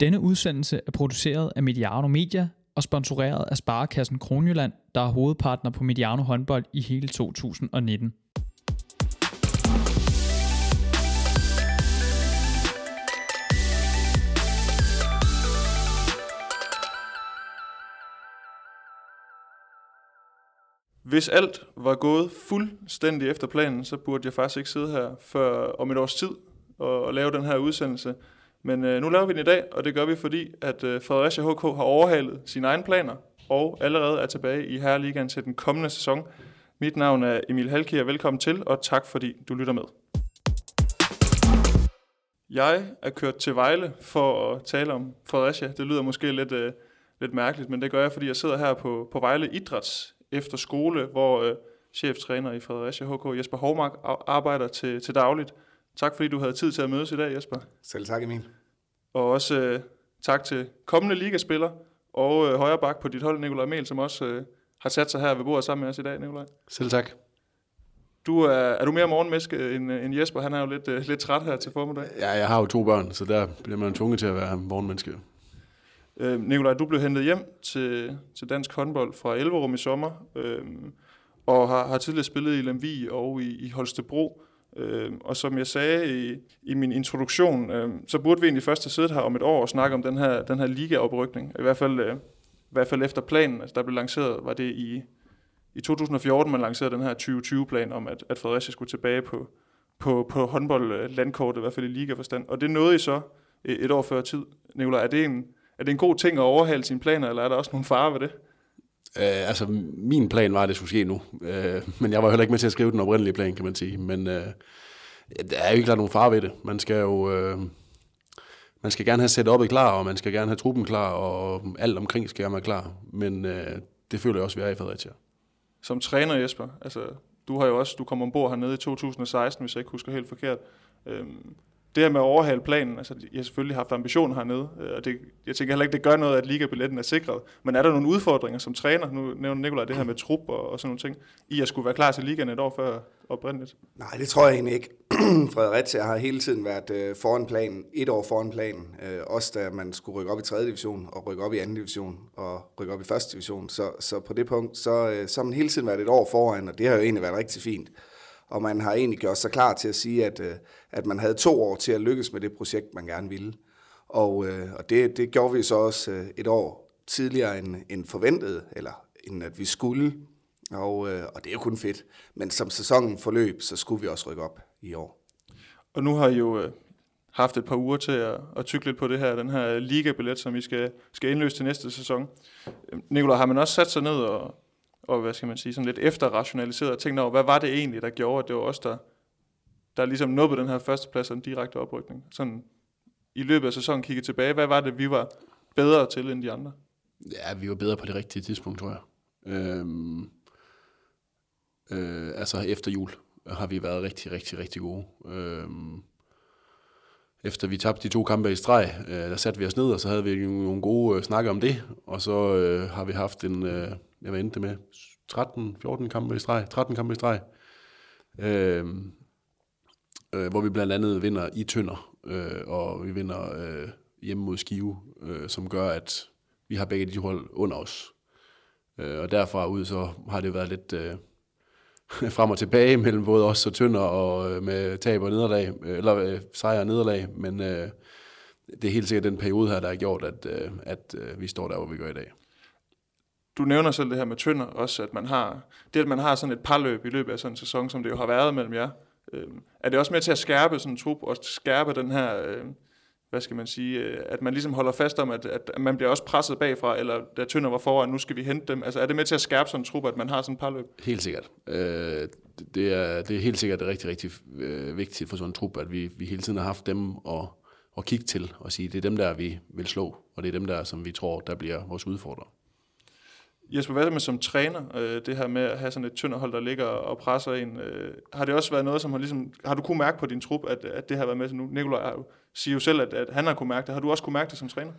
Denne udsendelse er produceret af Mediano Media og sponsoreret af Sparekassen Kronjylland, der er hovedpartner på Mediano håndbold i hele 2019. Hvis alt var gået fuldstændig efter planen, så burde jeg faktisk ikke sidde her før om et års tid og, og lave den her udsendelse. Men øh, nu laver vi den i dag, og det gør vi, fordi at øh, Fredericia HK har overhalet sine egne planer og allerede er tilbage i Herreligaen til den kommende sæson. Mit navn er Emil Halkier. Velkommen til, og tak fordi du lytter med. Jeg er kørt til Vejle for at tale om Fredericia. Det lyder måske lidt, øh, lidt mærkeligt, men det gør jeg, fordi jeg sidder her på, på Vejle Idræts efter skole, hvor øh, cheftræner i Fredericia HK, Jesper Hovmark, arbejder til, til dagligt. Tak fordi du havde tid til at mødes i dag, Jesper. Selv tak, Emil. Og også øh, tak til kommende ligaspiller og øh, højre bak på dit hold, Nikolaj Mel, som også øh, har sat sig her ved bordet sammen med os i dag, Nikolaj. Selv tak. Du er, er du mere morgenmenneske end, end Jesper? Han er jo lidt, øh, lidt træt her til formiddag. Ja, jeg har jo to børn, så der bliver man tvunget til at være morgenmenneske. Øh, Nikolaj, du blev hentet hjem til, til dansk håndbold fra Elverum i sommer, øh, og har, har tidligere spillet i Lemvig og i, i Holstebro. Øh, og som jeg sagde i, i min introduktion, øh, så burde vi egentlig først have siddet her om et år og snakke om den her, den her ligaoprykning. I hvert fald, øh, i hvert fald efter planen, altså der blev lanceret, var det i, i 2014, man lancerede den her 2020-plan om, at, at Fredericia skulle tilbage på, på, på håndboldlandkortet, i hvert fald i ligaforstand. Og det nåede I så øh, et år før tid. Nicolaj, er det en, er det en god ting at overhale sine planer, eller er der også nogle farer ved det? Øh, altså, min plan var, at det skulle ske nu. Øh, men jeg var heller ikke med til at skrive den oprindelige plan, kan man sige. Men øh, der er jo ikke klart nogen far ved det. Man skal jo... Øh, man skal gerne have setup'et klar, og man skal gerne have truppen klar, og alt omkring skal være klar. Men øh, det føler jeg også, vi er i Fredericia. Som træner, Jesper, altså, du har jo også, du kom ombord hernede i 2016, hvis jeg ikke husker helt forkert. Uh, det her med at overhale planen, altså jeg har selvfølgelig haft ambition hernede, øh, og det, jeg tænker heller ikke, det gør noget, at ligabilletten er sikret. Men er der nogle udfordringer som træner? Nu nævner Nikolaj det her med trup og, og sådan nogle ting. I at skulle være klar til ligaen et år før oprindeligt? Nej, det tror jeg egentlig ikke. Fredericia har hele tiden været øh, foran planen, et år foran planen. Øh, også da man skulle rykke op i 3. division, og rykke op i 2. division, og rykke op i 1. division. Så, så på det punkt, så, øh, så har man hele tiden været et år foran, og det har jo egentlig været rigtig fint og man har egentlig gjort sig klar til at sige, at, øh, at man havde to år til at lykkes med det projekt, man gerne ville. Og, øh, og det, det gjorde vi så også øh, et år tidligere end, end forventet, eller end at vi skulle. Og, og det er jo kun fedt. Men som sæsonen forløb, så skulle vi også rykke op i år. Og nu har I jo haft et par uger til at, at tykke lidt på det her, den her ligabillet, som vi skal, skal indløse til næste sæson. Øhm, Nikolaj, har man også sat sig ned og, og hvad skal man sige, sådan lidt efterrationaliseret og tænkt over, hvad var det egentlig, der gjorde, at det var os, der, der ligesom nåede den her førsteplads og en direkte oprykning. Sådan i løbet af sæsonen kigge tilbage, hvad var det, vi var bedre til end de andre? Ja, vi var bedre på det rigtige tidspunkt, tror jeg. Øhm, øh, altså efter jul har vi været rigtig, rigtig, rigtig gode. Øhm, efter vi tabte de to kampe i streg, øh, der satte vi os ned, og så havde vi nogle gode øh, snakker om det, og så øh, har vi haft en, øh, jeg var endte med 13-14 kampe i streg, 13 kampe i streg, øh, øh, hvor vi blandt andet vinder i Tønder, øh, og vi vinder øh, hjemme mod Skive, øh, som gør, at vi har begge de hold under os. Øh, og derfra ud så har det været lidt øh, frem og tilbage mellem både os og Tønder, og øh, med tab og nederlag, øh, eller øh, sejr og nederlag, men øh, det er helt sikkert den periode her, der har gjort, at, øh, at øh, vi står der, hvor vi gør i dag du nævner selv det her med Tønder også, at man har, det at man har sådan et parløb i løbet af sådan en sæson, som det jo har været mellem jer, øh, er det også med til at skærpe sådan en trup, og skærpe den her, øh, hvad skal man sige, øh, at man ligesom holder fast om, at, at man bliver også presset bagfra, eller da Tønder var foran, nu skal vi hente dem. Altså er det med til at skærpe sådan en trup, at man har sådan et parløb? Helt sikkert. Øh, det, er, det er helt sikkert rigtig, rigtig øh, vigtigt for sådan en trup, at vi, vi hele tiden har haft dem og, og kigge til og sige, det er dem der, vi vil slå, og det er dem der, som vi tror, der bliver vores udfordrere. Jesper, hvad med som træner, øh, det her med at have sådan et tynderhold, der ligger og presser en, øh, har det også været noget, som har ligesom, har du kunne mærke på din trup, at, at det har været med nu? Nikolaj siger jo selv, at, at han har kunne mærke det. Har du også kunne mærke det som træner?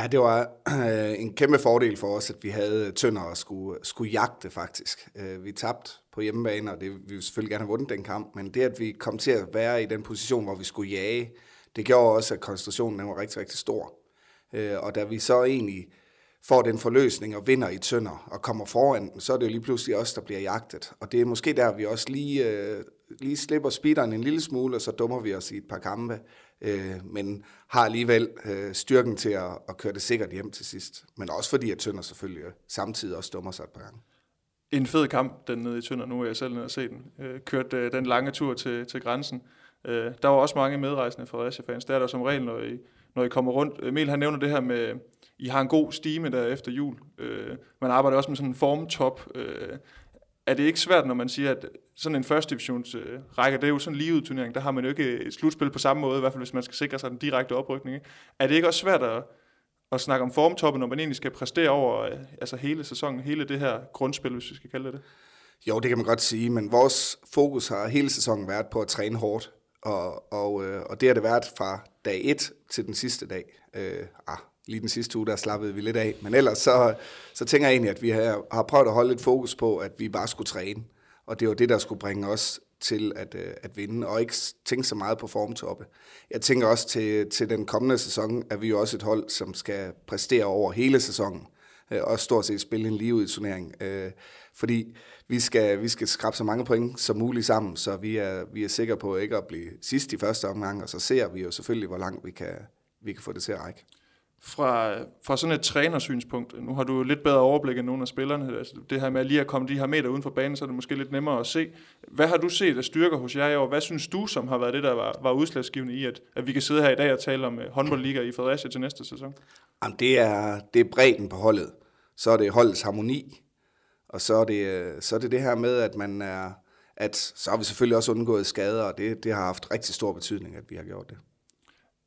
Ja, det var øh, en kæmpe fordel for os, at vi havde tønder og skulle, skulle jagte faktisk. Øh, vi tabte på hjemmebane, og det, vi ville selvfølgelig gerne have vundet den kamp, men det, at vi kom til at være i den position, hvor vi skulle jage, det gjorde også, at koncentrationen var rigtig, rigtig stor. Øh, og da vi så egentlig får den forløsning og vinder i tønder og kommer foran den, så er det jo lige pludselig os, der bliver jagtet. Og det er måske der, vi også lige, øh, lige slipper speederen en lille smule, og så dummer vi os i et par kampe, øh, men har alligevel øh, styrken til at, at køre det sikkert hjem til sidst. Men også fordi, at Tønder selvfølgelig øh, samtidig også dummer sig et par gange. En fed kamp, den nede i Tønder. Nu er jeg selv nede og se den. Øh, øh, den lange tur til, til grænsen. Øh, der var også mange medrejsende Fredericia-fans. Der er der som regel, når I, når I kommer rundt. Emil han nævner det her med, I har en god stime der efter jul. Øh, man arbejder også med sådan en formtop. Øh, er det ikke svært, når man siger, at sådan en første divisions øh, række, det er jo sådan en ligeudturnering, der har man jo ikke øh, et slutspil på samme måde, i hvert fald hvis man skal sikre sig den direkte oprykning. Ikke? Er det ikke også svært at, at snakke om formtoppen, når man egentlig skal præstere over øh, altså hele sæsonen, hele det her grundspil, hvis vi skal kalde det det? Jo, det kan man godt sige, men vores fokus har hele sæsonen været på at træne hårdt, og, og, øh, og det har det været fra dag 1 til den sidste dag. Øh, ah, lige den sidste uge, der slappede vi lidt af. Men ellers så, så tænker jeg egentlig, at vi har, har prøvet at holde et fokus på, at vi bare skulle træne. Og det var det, der skulle bringe os til at, øh, at vinde, og ikke tænke så meget på formtoppe. Jeg tænker også til, til den kommende sæson, at vi jo også et hold, som skal præstere over hele sæsonen, øh, og stort set spille en live i turnering. Øh, fordi vi skal, vi skal skrabe så mange point som muligt sammen, så vi er, vi er sikre på ikke at blive sidst i første omgang, og så ser vi jo selvfølgelig, hvor langt vi kan, vi kan få det til at række. Fra, fra sådan et trænersynspunkt, nu har du lidt bedre overblik end nogle af spillerne, altså det her med lige at komme de her meter uden for banen, så er det måske lidt nemmere at se. Hvad har du set af styrker hos jer i år? Hvad synes du, som har været det, der var, var udslagsgivende i, at, at vi kan sidde her i dag og tale om uh, håndboldliga i Fredericia til næste sæson? Jamen, det er, det er bredden på holdet. Så er det holdets harmoni, og så er det, øh, så er det det her med, at man er, at så har vi selvfølgelig også undgået skader, og det, det har haft rigtig stor betydning, at vi har gjort det.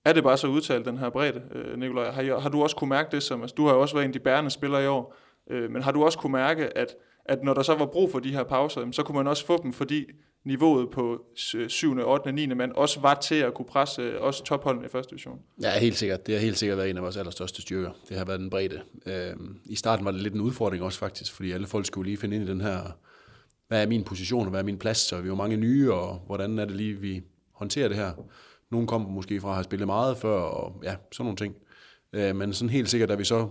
Er det bare så udtalt, den her bredde, øh, Nikolaj? Har, har du også kunne mærke det, som, altså, du har jo også været en af de bærende spillere i år, øh, men har du også kunne mærke, at, at når der så var brug for de her pauser, så kunne man også få dem, fordi niveauet på 7., 8., 9. mand også var til at kunne presse øh, også topholdene i første division? Ja, helt sikkert. Det har helt sikkert været en af vores allerstørste styrker. Det har været den bredde. Øhm, I starten var det lidt en udfordring også faktisk, fordi alle folk skulle lige finde ind i den her, hvad er min position og hvad er min plads, så vi var mange nye, og hvordan er det lige, vi håndterer det her. Nogle kom måske fra at have spillet meget før, og ja, sådan nogle ting. Øh, men sådan helt sikkert, da vi så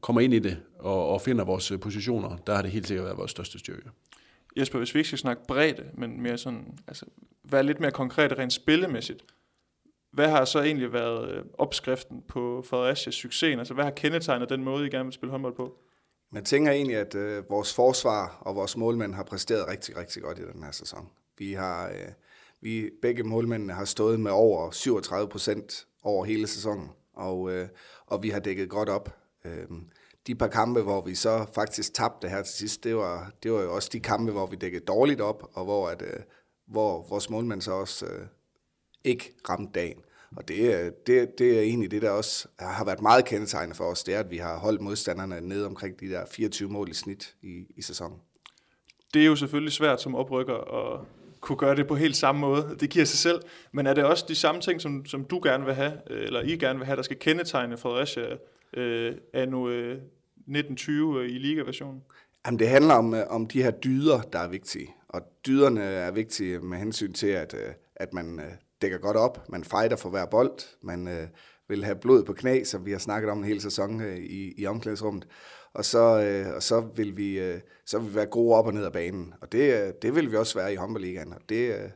kommer ind i det og, og finder vores øh, positioner, der har det helt sikkert været vores største styrke. Jesper, hvis vi ikke skal snakke bredt, men mere sådan, altså, være lidt mere konkret rent spillemæssigt, hvad har så egentlig været øh, opskriften på Fredericias succes? Altså, hvad har kendetegnet den måde, I gerne vil spille håndbold på? Man tænker egentlig, at øh, vores forsvar og vores målmænd har præsteret rigtig, rigtig godt i den her sæson. Vi har, øh, vi, begge målmændene har stået med over 37 procent over hele sæsonen, og, øh, og vi har dækket godt op. Øh, de par kampe, hvor vi så faktisk tabte her til sidst, det var, det var jo også de kampe, hvor vi dækkede dårligt op, og hvor, at, øh, hvor vores målmand så også øh, ikke ramte dagen. Og det, øh, det, det er egentlig det, der også har været meget kendetegnende for os, det er, at vi har holdt modstanderne ned omkring de der 24 mål i snit i, i sæsonen. Det er jo selvfølgelig svært som oprykker at kunne gøre det på helt samme måde. Det giver sig selv. Men er det også de samme ting, som, som du gerne vil have, øh, eller I gerne vil have, der skal kendetegne Fredericia øh, anno øh, 1920 øh, i ligaversionen? Jamen, det handler om, øh, om de her dyder, der er vigtige. Og dyderne er vigtige med hensyn til, at, øh, at man øh, dækker godt op, man fighter for hver bold, man øh, vil have blod på knæ, som vi har snakket om en hel sæson øh, i, i omklædningsrummet. Og så, øh, og så, vil vi, øh, så vil vi være gode op og ned af banen. Og det, øh, det vil vi også være i håndboldligaen. Og det, øh,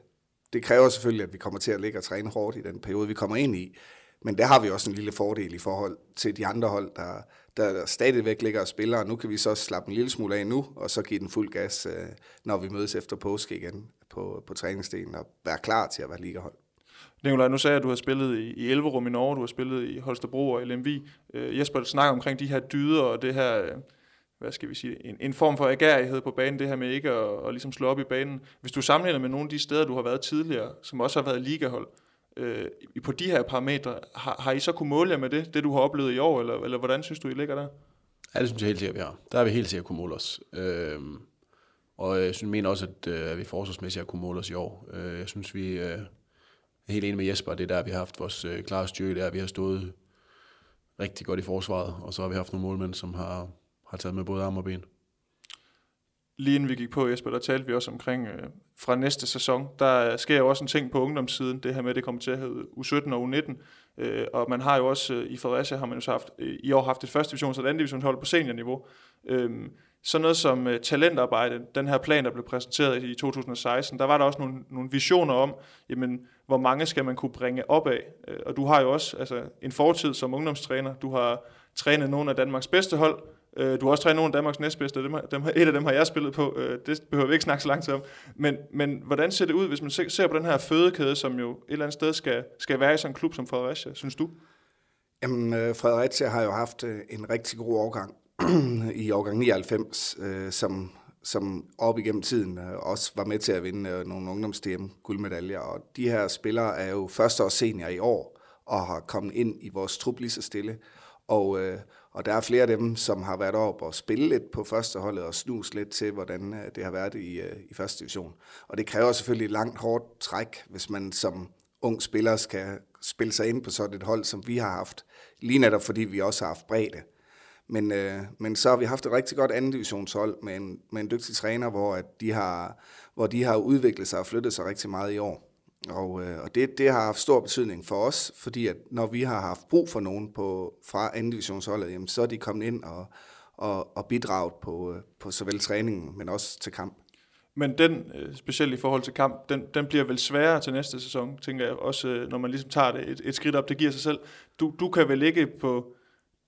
det kræver selvfølgelig, at vi kommer til at ligge og træne hårdt i den periode, vi kommer ind i. Men der har vi også en lille fordel i forhold til de andre hold, der, der stadigvæk ligger og spiller, og nu kan vi så slappe en lille smule af nu, og så give den fuld gas, øh, når vi mødes efter påske igen på, på træningsdelen, og være klar til at være ligahold. Nikolaj, nu sagde jeg, at du har spillet i, i Elverum i Norge, du har spillet i Holstebro og LMV. Øh, Jesper, du snakker omkring de her dyder og det her, øh, hvad skal vi sige, en, en form for agerighed på banen, det her med ikke at, at ligesom slå op i banen. Hvis du sammenligner med nogle af de steder, du har været tidligere, som også har været ligahold, øh, øh, på de her parametre, har, har I så kunne måle jer med det, det du har oplevet i år, eller, eller hvordan synes du, I ligger der? Ja, det synes jeg helt sikkert, vi har. Der har vi helt sikkert kunne måle os. Øh, og jeg synes, mener også, at øh, vi forsvarsmæssigt har kunne måle os i år. Øh, jeg synes, vi øh, er helt enige med Jesper, det er der, vi har haft vores øh, klare styrke, der vi har stået rigtig godt i forsvaret, og så har vi haft nogle målmænd, som har, har taget med både arm og ben. Lige inden vi gik på, Jesper, der talte vi også omkring, øh, fra næste sæson, der øh, sker jo også en ting på ungdomssiden, det her med, at det kommer til at hedde U17 og U19. Øh, og man har jo også, øh, i Fredericia har man jo så haft, øh, i år haft et første divisions- og et andet divisionshold på seniorniveau. Øh, sådan noget som øh, talentarbejde, den her plan, der blev præsenteret i 2016, der var der også nogle, nogle visioner om, jamen, hvor mange skal man kunne bringe op af. Øh, og du har jo også altså, en fortid som ungdomstræner. Du har trænet nogle af Danmarks bedste hold. Øh, du har også trænet nogle af Danmarks næstbedste. Dem, dem, et af dem har jeg spillet på. øh, det behøver vi ikke snakke så langt om. Men, men hvordan ser det ud, hvis man ser på den her fødekæde, som jo et eller andet sted skal, skal være i sådan en klub som Fredericia, synes du? Jamen, øh, Fredericia har jo haft øh, en rigtig god årgang i årgang 99, øh, som, som op igennem tiden øh, også var med til at vinde øh, nogle ungdoms guldmedaljer. Og de her spillere er jo første år senior i år, og har kommet ind i vores trup lige så stille. Og, øh, og der er flere af dem, som har været op og spille lidt på førsteholdet og snus lidt til, hvordan øh, det har været i, øh, i første division. Og det kræver selvfølgelig et langt, hårdt træk, hvis man som ung spiller skal spille sig ind på sådan et hold, som vi har haft. Lige netop fordi vi også har haft bredde. Men, øh, men så har vi haft et rigtig godt anden divisionshold med en, med en dygtig træner, hvor, at de har, hvor de har udviklet sig og flyttet sig rigtig meget i år. Og, øh, og det, det har haft stor betydning for os, fordi at når vi har haft brug for nogen på, fra anden divisionsholdet, jamen, så er de kommet ind og, og, og bidraget på, øh, på såvel træningen, men også til kamp. Men den, øh, specielt i forhold til kamp, den, den bliver vel sværere til næste sæson, tænker jeg, også øh, når man ligesom tager det et, et skridt op, det giver sig selv. Du, du kan vel ikke på,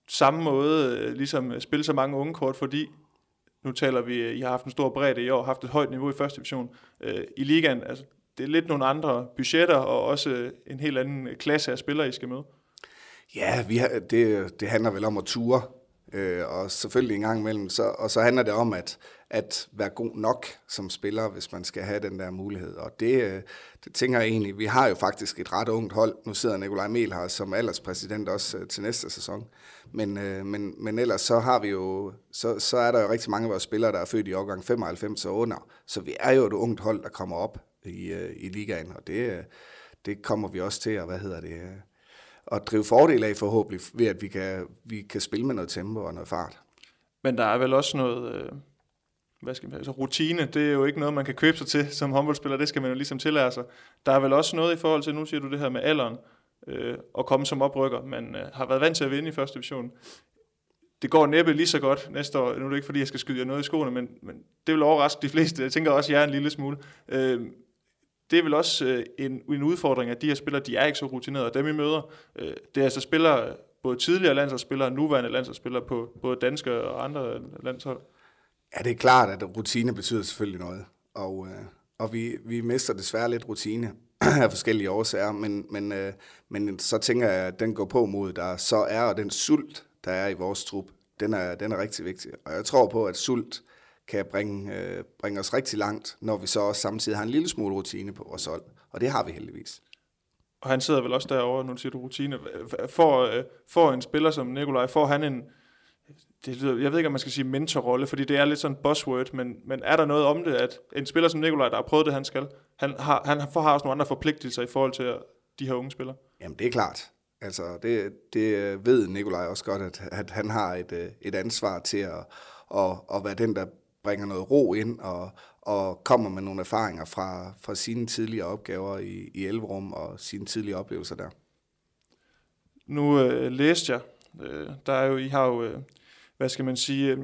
samme måde ligesom spille så mange unge kort, fordi nu taler vi, I har haft en stor bredde i år, haft et højt niveau i første division. I ligaen, altså, det er lidt nogle andre budgetter, og også en helt anden klasse af spillere, I skal møde. Ja, vi har, det, det handler vel om at ture, øh, og selvfølgelig en gang imellem, så, og så handler det om at, at være god nok som spiller, hvis man skal have den der mulighed. Og det, øh, det tænker jeg egentlig, vi har jo faktisk et ret ungt hold. Nu sidder Nikolaj Mel her som alderspræsident også øh, til næste sæson. Men, øh, men, men ellers så har vi jo, så, så er der jo rigtig mange af vores spillere, der er født i årgang 95 og under. Så vi er jo et ungt hold, der kommer op i, øh, i ligaen, og det, øh, det kommer vi også til at, hvad hedder det, øh, at drive fordel af forhåbentlig, ved at vi kan, vi kan spille med noget tempo og noget fart. Men der er vel også noget, hvad skal man, altså rutine, det er jo ikke noget, man kan købe sig til som håndboldspiller, det skal man jo ligesom tillære sig. Der er vel også noget i forhold til, nu siger du det her med alderen, øh, og komme som oprykker. Man øh, har været vant til at vinde i første division. Det går næppe lige så godt næste år. Nu er det ikke, fordi jeg skal skyde jer noget i skoene, men, men det vil overraske de fleste. Jeg tænker også, jer en lille smule. Øh, det er vel også øh, en, en udfordring, at de her spillere, de er ikke så rutinerede. Dem I møder, øh, det er altså spillere, både tidligere landsholdsspillere og nuværende landsholdsspillere på både danske og andre landshold. Ja, det er klart, at rutine betyder selvfølgelig noget. Og, øh, og vi, vi mister desværre lidt rutine af forskellige årsager, men, men, øh, men så tænker jeg, at den går på mod, der så er, og den sult, der er i vores trup, den er, den er rigtig vigtig. Og jeg tror på, at sult kan bringe, øh, bringe os rigtig langt, når vi så også samtidig har en lille smule rutine på vores hold. Og det har vi heldigvis. Og han sidder vel også derovre, nu siger du rutine. For, øh, for en spiller som Nikolaj, får han en, det lyder, jeg ved ikke, om man skal sige mentorrolle, fordi det er lidt sådan buzzword, men, men er der noget om det, at en spiller som Nikolaj, der har prøvet det, han skal, han har, han har også nogle andre forpligtelser i forhold til de her unge spillere? Jamen, det er klart. Altså, det, det ved Nikolaj også godt, at, at han har et, et ansvar til at, at, at være den, der bringer noget ro ind og, og kommer med nogle erfaringer fra, fra sine tidligere opgaver i, i Elverum og sine tidligere oplevelser der. Nu øh, læste jeg, øh, der er jo, I har jo øh, hvad skal man sige, øh,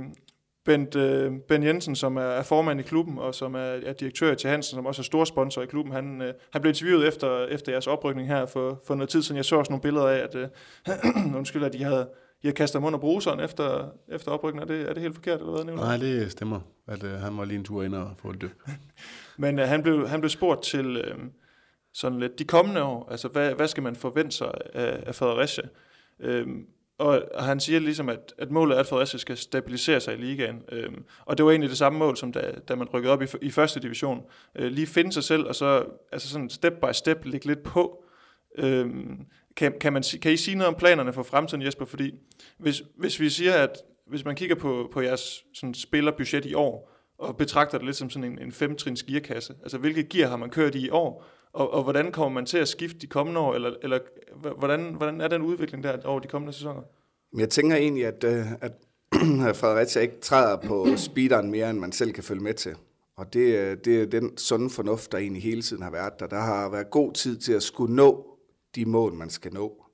Bent, øh, Ben Jensen, som er, er formand i klubben, og som er, er direktør til Hansen, som også er stor sponsor i klubben, han, øh, han blev interviewet efter, efter jeres oprykning her for, for noget tid siden. Jeg så også nogle billeder af, at, øh, undskyld, at de havde, i havde kastet mund og bruseren efter, efter oprykningen. Er det, er det helt forkert, eller hvad? Nævner? Nej, det stemmer, at øh, han var lige en tur ind og få et dyb. Men øh, han, blev, han blev spurgt til øh, sådan lidt de kommende år, altså hvad, hvad skal man forvente sig af, af Fredericia? Øh, og, og han siger ligesom, at, at målet er, at Fredericia skal stabilisere sig i ligaen. Øhm, og det var egentlig det samme mål, som da, da man rykkede op i, i første division. Øh, lige finde sig selv, og så altså sådan step by step ligge lidt på. Øhm, kan, kan, man, kan I sige noget om planerne for fremtiden, Jesper? Fordi hvis, hvis vi siger, at hvis man kigger på, på jeres sådan, spillerbudget i år, og betragter det lidt som sådan en, en femtrins gearkasse, altså hvilke gear har man kørt i i år, og, og hvordan kommer man til at skifte de kommende år, eller, eller hvordan, hvordan er den udvikling der over de kommende sæsoner? Jeg tænker egentlig, at, øh, at Fredericia ikke træder på speederen mere, end man selv kan følge med til. Og det, øh, det er den sunde fornuft, der egentlig hele tiden har været der. Der har været god tid til at skulle nå de mål, man skal nå.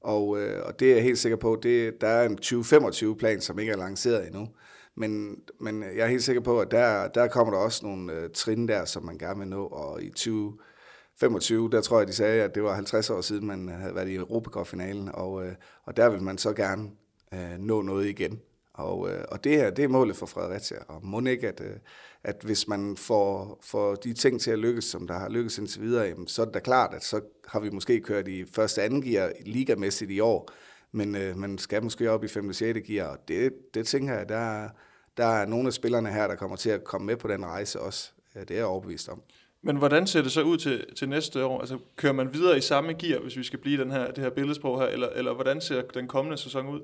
Og, øh, og det er jeg helt sikker på, det, der er en 2025-plan, som ikke er lanceret endnu. Men, men jeg er helt sikker på, at der, der kommer der også nogle øh, trin der, som man gerne vil nå, og i 2025, der tror jeg, de sagde, at det var 50 år siden, man havde været i Europacup-finalen, og, øh, og der vil man så gerne øh, nå noget igen. Og, øh, og det her, det er målet for Fredericia, og må ikke, at, øh, at hvis man får, får de ting til at lykkes, som der har lykkes indtil videre, jamen, så er det da klart, at så har vi måske kørt i første anden gear ligamæssigt i år, men øh, man skal måske op i 5. og 6. gear, og det, det tænker jeg, der, der er nogle af spillerne her, der kommer til at komme med på den rejse også. Det er jeg overbevist om. Men hvordan ser det så ud til, til næste år? Altså, kører man videre i samme gear, hvis vi skal blive den her, det her billedsprog her, eller, eller hvordan ser den kommende sæson ud?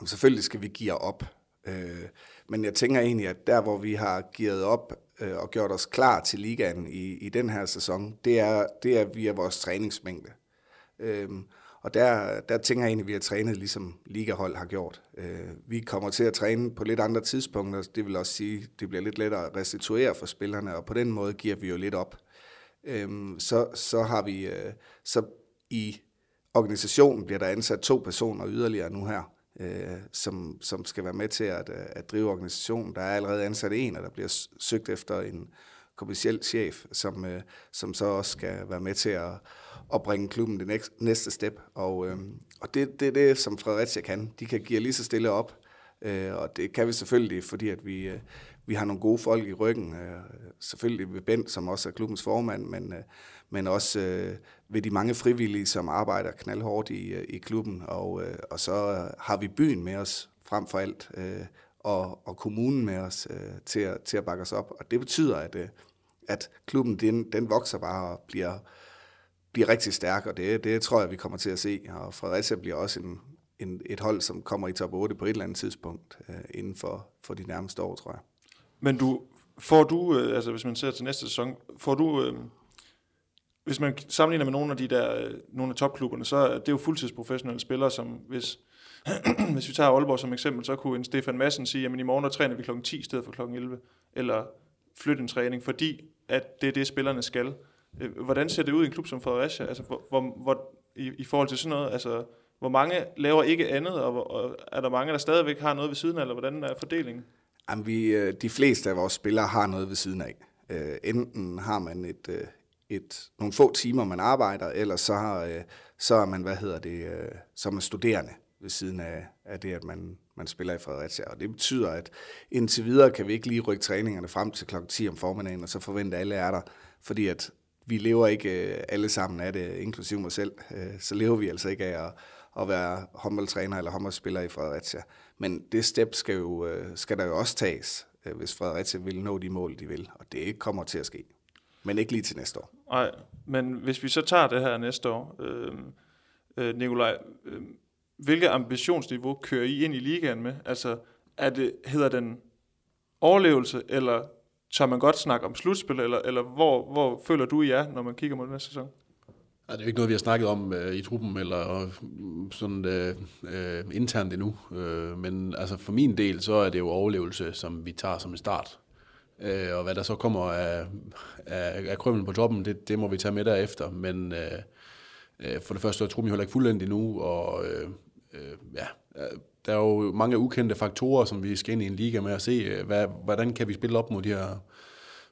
Jamen, selvfølgelig skal vi gear op. Øh, men jeg tænker egentlig, at der, hvor vi har gearet op øh, og gjort os klar til ligaen i, i den her sæson, det er, det er via vores træningsmængde. Øhm, og der, der tænker jeg egentlig, at vi har trænet ligesom ligahold har gjort. Øh, vi kommer til at træne på lidt andre tidspunkter. Det vil også sige, at det bliver lidt lettere at restituere for spillerne, og på den måde giver vi jo lidt op. Øh, så, så har vi, øh, så i organisationen bliver der ansat to personer yderligere nu her, øh, som, som skal være med til at, øh, at drive organisationen. Der er allerede ansat en, og der bliver søgt efter en kommersiel chef, som, øh, som så også skal være med til at, at bringe klubben det næste step. Og, øh, og det, det er det, som Fredericia kan. De kan give lige så stille op, øh, og det kan vi selvfølgelig, fordi at vi, øh, vi har nogle gode folk i ryggen. Øh, selvfølgelig ved Bent, som også er klubbens formand, men, øh, men også øh, ved de mange frivillige, som arbejder knaldhårdt i, øh, i klubben. Og, øh, og så har vi byen med os frem for alt, øh, og, og kommunen med os øh, til, at, til at bakke os op. Og det betyder, at, øh, at klubben den, den vokser bare og bliver, bliver rigtig stærk, og det, det tror jeg, vi kommer til at se. Og Fredericia bliver også en, en, et hold, som kommer i top 8 på et eller andet tidspunkt øh, inden for, for de nærmeste år, tror jeg. Men du, får du, øh, altså hvis man ser til næste sæson, får du, øh, hvis man sammenligner med nogle af de der, øh, nogle af topklubberne, så er det jo fuldtidsprofessionelle spillere, som hvis, hvis vi tager Aalborg som eksempel, så kunne en Stefan Madsen sige, at i morgen der træner vi kl. 10 i stedet for kl. 11, eller flytte en træning, fordi at det er det, spillerne skal. Øh, hvordan ser det ud i en klub som Fredericia? Altså, hvor, hvor, hvor, i, i forhold til sådan noget, altså, hvor mange laver ikke andet, og, og er der mange, der stadigvæk har noget ved siden af, eller hvordan er fordelingen? Jamen, vi, øh, de fleste af vores spillere har noget ved siden af. Enten har man et, et, nogle få timer, man arbejder, eller så, har, øh, så er man, hvad hedder det, øh, som er studerende ved siden af, af det, at man, man spiller i Fredericia. Og det betyder, at indtil videre kan vi ikke lige rykke træningerne frem til kl. 10 om formiddagen, og så forvente alle er der, fordi at vi lever ikke øh, alle sammen af det, inklusive mig selv. Så lever vi altså ikke af at, at være håndboldtræner eller håndboldspiller i Fredericia. Men det step skal, jo, skal der jo også tages, hvis Fredericia vil nå de mål, de vil. Og det kommer til at ske. Men ikke lige til næste år. Nej, men hvis vi så tager det her næste år, øh, øh, Nikolaj, øh, hvilket ambitionsniveau kører I ind i ligaen med? Altså, er det, hedder den overlevelse, eller tør man godt snakke om slutspil, eller, eller hvor, hvor føler du I er, når man kigger mod næste sæson? Ja, det er jo ikke noget, vi har snakket om øh, i truppen, eller øh, sådan øh, øh, internt endnu. Øh, men altså for min del, så er det jo overlevelse, som vi tager som en start. Øh, og hvad der så kommer af, af, af krømmen på toppen, det, det må vi tage med derefter. Men øh, øh for det første er truppen jo heller ikke fuldendt endnu, og øh, øh, ja, øh, der er jo mange ukendte faktorer, som vi skal ind i en liga med at se, øh, hvad, hvordan kan vi spille op mod de her,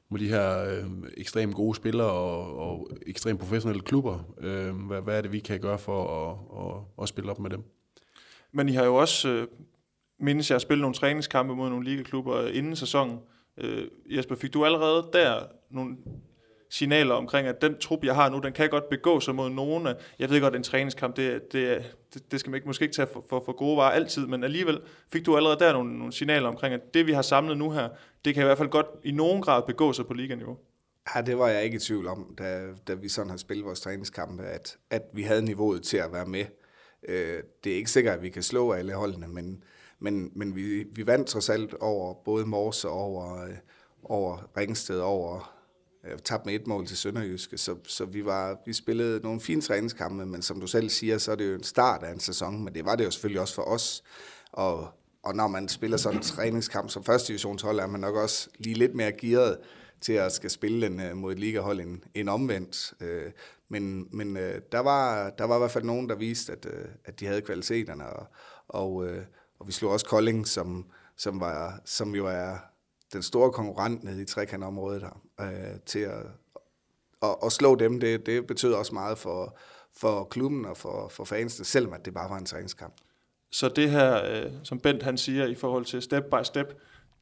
mod de her øh, ekstremt gode spillere og, og ekstremt professionelle klubber. Øh, hvad, hvad er det, vi kan gøre for at, at, at spille op med dem? Men I har jo også, øh, mindes jeg, spillet spille nogle træningskampe mod nogle ligaklubber inden sæsonen. Øh, Øh, Jesper, fik du allerede der nogle signaler omkring, at den trup, jeg har nu, den kan godt begå sig mod nogen. Jeg ved godt, at en træningskamp, det, det, det, det skal man ikke, måske ikke tage for, for, for gode varer altid, men alligevel fik du allerede der nogle, nogle signaler omkring, at det, vi har samlet nu her, det kan i hvert fald godt i nogen grad begå sig på liganiveau. Ja, det var jeg ikke i tvivl om, da, da vi sådan har spillet vores træningskampe, at, at vi havde niveauet til at være med. Øh, det er ikke sikkert, at vi kan slå alle holdene, men, men, men vi, vi vandt trods alt over både Mors og over, øh, over Ringsted, over øh, tabt med et mål til Sønderjyske, så, så vi, var, vi spillede nogle fine træningskampe, men som du selv siger, så er det jo en start af en sæson, men det var det jo selvfølgelig også for os. Og, og når man spiller sådan en træningskamp som første divisionshold, er man nok også lige lidt mere gearet til at skal spille den øh, mod et ligahold end, end omvendt. Øh, men men øh, der, var, der var i hvert fald nogen, der viste, at, øh, at de havde kvaliteterne, og, og, øh, og vi slog også Kolding, som, som, var, som jo er den store konkurrent nede i trekantområdet her, øh, til at, at, at slå dem. Det, det betød også meget for, for klubben og for, for fansene, selvom at det bare var en træningskamp. Så det her, øh, som Bent han siger i forhold til step by step,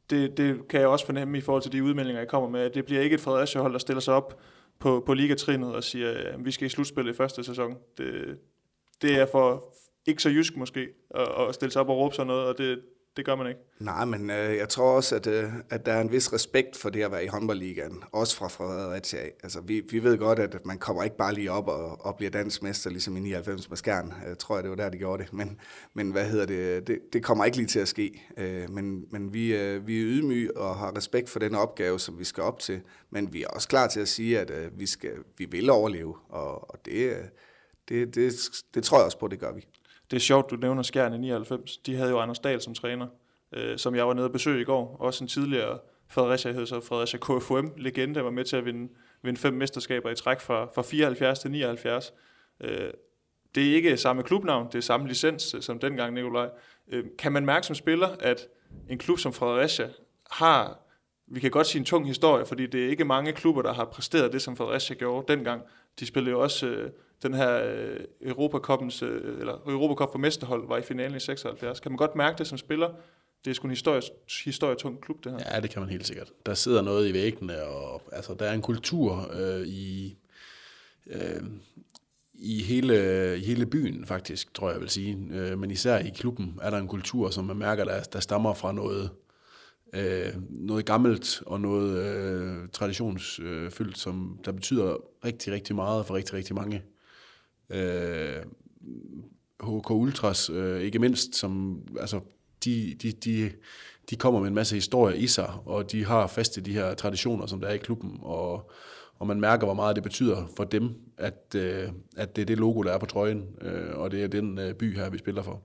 det, det kan jeg også fornemme i forhold til de udmeldinger, jeg kommer med, at det bliver ikke et Fredericia-hold, der stiller sig op på, på ligatrinet og siger, at vi skal i slutspillet i første sæson. Det, det er for ikke så jysk måske, at, at stille sig op og råbe sådan noget, og det, det gør man ikke. Nej, men øh, jeg tror også, at, øh, at der er en vis respekt for det at være i håndboldligaen, også fra Fredericia. Altså, vi, vi ved godt, at man kommer ikke bare lige op og, og bliver dansk mester, ligesom i 99 med Skjern. Øh, jeg tror, det var der, de gjorde det. Men, men hvad hedder det? det? Det kommer ikke lige til at ske. Øh, men men vi, øh, vi er ydmyge og har respekt for den opgave, som vi skal op til. Men vi er også klar til at sige, at øh, vi, skal, vi vil overleve, og, og det, øh, det, det, det tror jeg også på, det gør vi. Det er sjovt, du nævner Skjern i 99. De havde jo Anders Dahl som træner, øh, som jeg var nede og besøge i går. Også en tidligere Fredericia, hed så Fredericia KFM-legende, var med til at vinde, vinde fem mesterskaber i træk fra, fra 74 til 79. Øh, det er ikke samme klubnavn, det er samme licens øh, som dengang, Nikolaj. Øh, kan man mærke som spiller, at en klub som Fredericia har, vi kan godt sige en tung historie, fordi det er ikke mange klubber, der har præsteret det, som Fredericia gjorde dengang. De spillede jo også øh, den her øh, øh, eller Europacup for mesterhold var i finalen i 76. Kan man godt mærke det som spiller? Det er sgu en historisk, historietung klub, det her. Ja, det kan man helt sikkert. Der sidder noget i væggene, og altså, der er en kultur øh, i, øh, i, hele, i hele byen, faktisk, tror jeg vil sige. Øh, men især i klubben er der en kultur, som man mærker, der, der stammer fra noget, øh, noget gammelt og noget øh, traditionsfyldt, som der betyder rigtig, rigtig meget for rigtig, rigtig mange øh, HK Ultras, øh, ikke mindst, som, altså, de, de, de, de kommer med en masse historie i sig, og de har fast i de her traditioner, som der er i klubben, og, og man mærker, hvor meget det betyder for dem, at, øh, at det er det logo, der er på trøjen, øh, og det er den øh, by her, vi spiller for.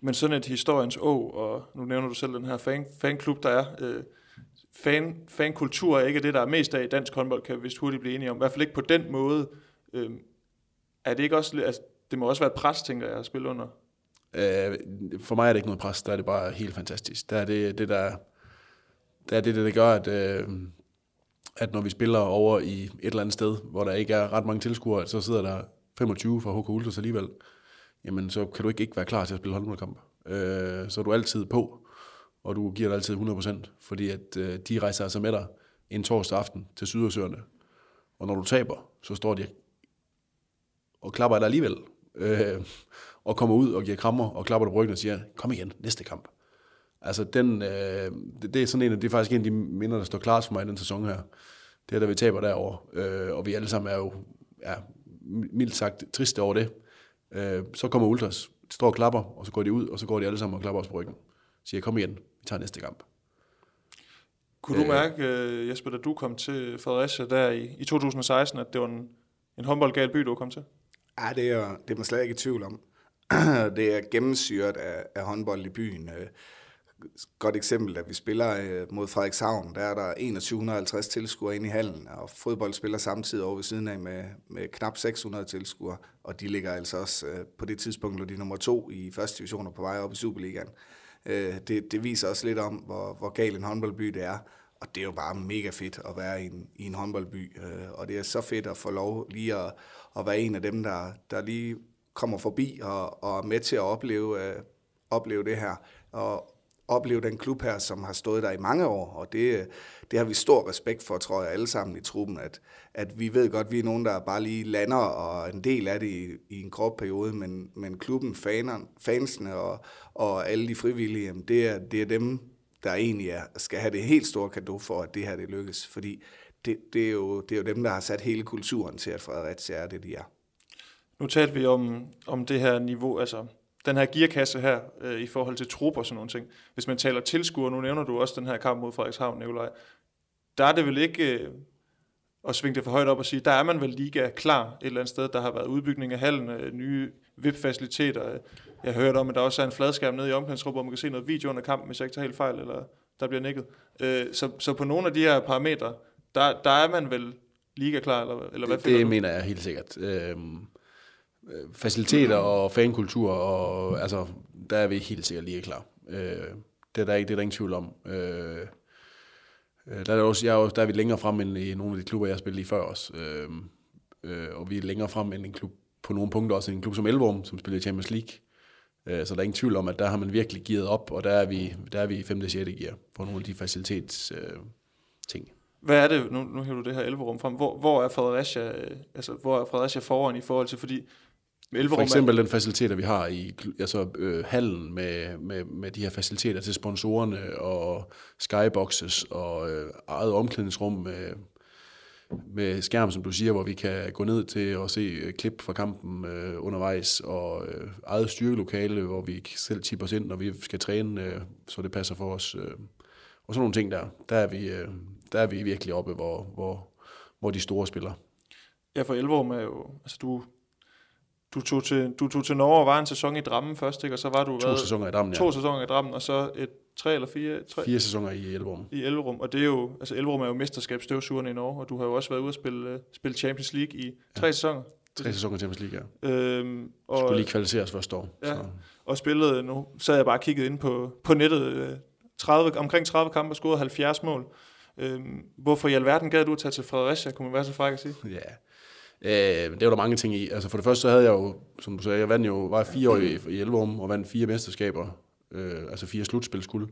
Men sådan et historiens å, og nu nævner du selv den her fan, fanklub, der er, øh, fan, fankultur er ikke det, der er mest af i dansk håndbold, kan vi vist hurtigt blive enige om. I hvert fald ikke på den måde. Øh, er det ikke også, altså, det må også være et pres, tænker jeg, at spille under? Øh, for mig er det ikke noget pres, der er det bare helt fantastisk. Der er det, det der, der er det, der gør, at, øh, at når vi spiller over i et eller andet sted, hvor der ikke er ret mange tilskuere, så sidder der 25 fra HK Ultras alligevel, jamen så kan du ikke, ikke være klar til at spille håndboldkamp. Øh, så er du altid på, og du giver dig altid 100%, fordi at øh, de rejser altså med dig en torsdag aften til Sydøsøerne. Og når du taber, så står de og klapper dig alligevel. Øh, og kommer ud og giver krammer og klapper dig på ryggen og siger, kom igen, næste kamp. Altså, den, øh, det, det, er sådan en, det er faktisk en af de minder, der står klart for mig i den sæson her. Det er, da vi taber derovre, øh, og vi alle sammen er jo ja, mildt sagt triste over det. Øh, så kommer Ultras, de står og klapper, og så går de ud, og så går de alle sammen og klapper os på ryggen. Siger, kom igen, vi tager næste kamp. Kunne du mærke, øh, Jesper, da du kom til Fredericia der i, i 2016, at det var en, en håndboldgal by, du kom til? Ja, det er, det er man slet ikke i tvivl om. det er gennemsyret af, af håndbold i byen. Øh, godt eksempel, at vi spiller øh, mod Frederikshavn, der er der 2150 tilskuere inde i hallen, og fodbold spiller samtidig over ved siden af med, med knap 600 tilskuere, og de ligger altså også øh, på det tidspunkt, hvor de nummer to i første division og på vej op i Superligaen. Det, det viser også lidt om, hvor, hvor gal en håndboldby det er, og det er jo bare mega fedt at være i en, i en håndboldby, og det er så fedt at få lov lige at, at være en af dem, der, der lige kommer forbi og, og er med til at opleve, øh, opleve det her. Og opleve den klub her, som har stået der i mange år, og det, det har vi stor respekt for, tror jeg, alle sammen i truppen, at, at vi ved godt, at vi er nogen, der bare lige lander og en del af det i, i en kort periode, men, men klubben, faner, fansene og, og alle de frivillige, det er, det er dem, der egentlig er, skal have det helt store kado for, at det her det lykkes, fordi det, det, er jo, det er jo dem, der har sat hele kulturen til, at Fredericia er det, de er. Nu talte vi om, om det her niveau, altså den her gearkasse her, øh, i forhold til trupper og sådan nogle ting. Hvis man taler tilskuer, nu nævner du også den her kamp mod Frederikshavn, Nikolaj, der er det vel ikke øh, at svinge det for højt op og sige, der er man vel liga klar et eller andet sted. Der har været udbygning af hallen, øh, nye VIP-faciliteter. Jeg har hørt om, at der også er en fladskærm nede i omklædningsrummet, hvor man kan se noget video under kampen, hvis jeg ikke tager helt fejl, eller der bliver nikket. Øh, så, så på nogle af de her parametre, der, der er man vel liga klar, eller, eller hvad det, det du? mener jeg helt sikkert. Øhm, øh, faciliteter og fankultur, og altså, der er vi helt sikkert lige klar. Øh, det, er der ikke, det er der ingen tvivl om. Øh, øh, der, er også, jeg er, der er vi længere frem end i nogle af de klubber, jeg har spillet i før også. Øh, øh, og vi er længere frem end en klub, på nogle punkter også en klub som Elvorum, som spiller i Champions League. Øh, så der er ingen tvivl om, at der har man virkelig gearet op, og der er vi, der er vi i 5. og 6. gear på nogle af de facilitets øh, ting. Hvad er det, nu, nu hæver du det her Elverum frem, hvor, hvor er Fredericia, øh, altså, hvor er Fredericia foran i forhold til, fordi Elverum For eksempel den faciliteter, vi har i altså, øh, hallen med, med, med de her faciliteter til sponsorerne og skyboxes og øh, eget omklædningsrum med, med skærm, som du siger, hvor vi kan gå ned til og se øh, klip fra kampen øh, undervejs og øh, eget styrkelokale, hvor vi selv tipper os ind, når vi skal træne, øh, så det passer for os. Øh. Og sådan nogle ting der, der er vi, øh, der er vi virkelig oppe, hvor, hvor, hvor de store spiller. Ja, for Elverum er jo, altså du, du, tog til, du tog til Norge og var en sæson i Drammen først, ikke? og så var du To hvad, sæsoner i Drammen, ja. to sæsoner i Drammen, og så et tre eller fire, tre, Fire sæsoner i Elverum. i Elverum, og det er jo, altså Elverum er jo mesterskabsstøvsugerne i Norge, og du har jo også været ude at spille, uh, spille Champions League i tre ja. sæsoner. Tre sæsoner Champions League, ja. Øhm, og, Skulle lige kvalificeres første år. Ja. Så. og spillede, nu sad jeg bare og kiggede ind på, på nettet, øh, 30, omkring 30 kampe og scorede 70 mål. Øhm, hvorfor i alverden gad du at tage til Fredericia, kunne man være så fræk at sige? Ja. Øh, det var der mange ting i. Altså for det første så havde jeg jo, som du sagde, jeg vandt jo, var fire år i, i Elverum og vandt fire mesterskaber, øh, altså fire slutspilsguld,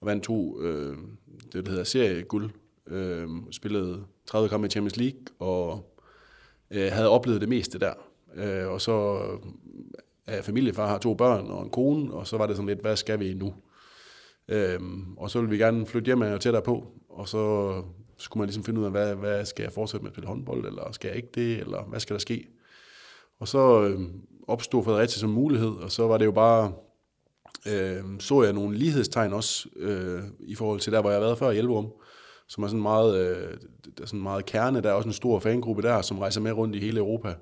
og vandt to, øh, det der hedder serieguld, øh, spillede 30 kampe i Champions League, og øh, havde oplevet det meste der. Øh, og så er jeg familiefar, har to børn og en kone, og så var det sådan lidt, hvad skal vi nu? Øhm, og så ville vi gerne flytte hjem og tættere på, og så skulle man ligesom finde ud af, hvad, hvad skal jeg fortsætte med at spille håndbold, eller skal jeg ikke det, eller hvad skal der ske? Og så øh, opstod Fredericia som mulighed, og så var det jo bare, øh, så jeg nogle lighedstegn også, øh, i forhold til der, hvor jeg har været før i Elverum, som er sådan meget, øh, der er sådan meget kerne. Der er også en stor fangruppe der, som rejser med rundt i hele Europa.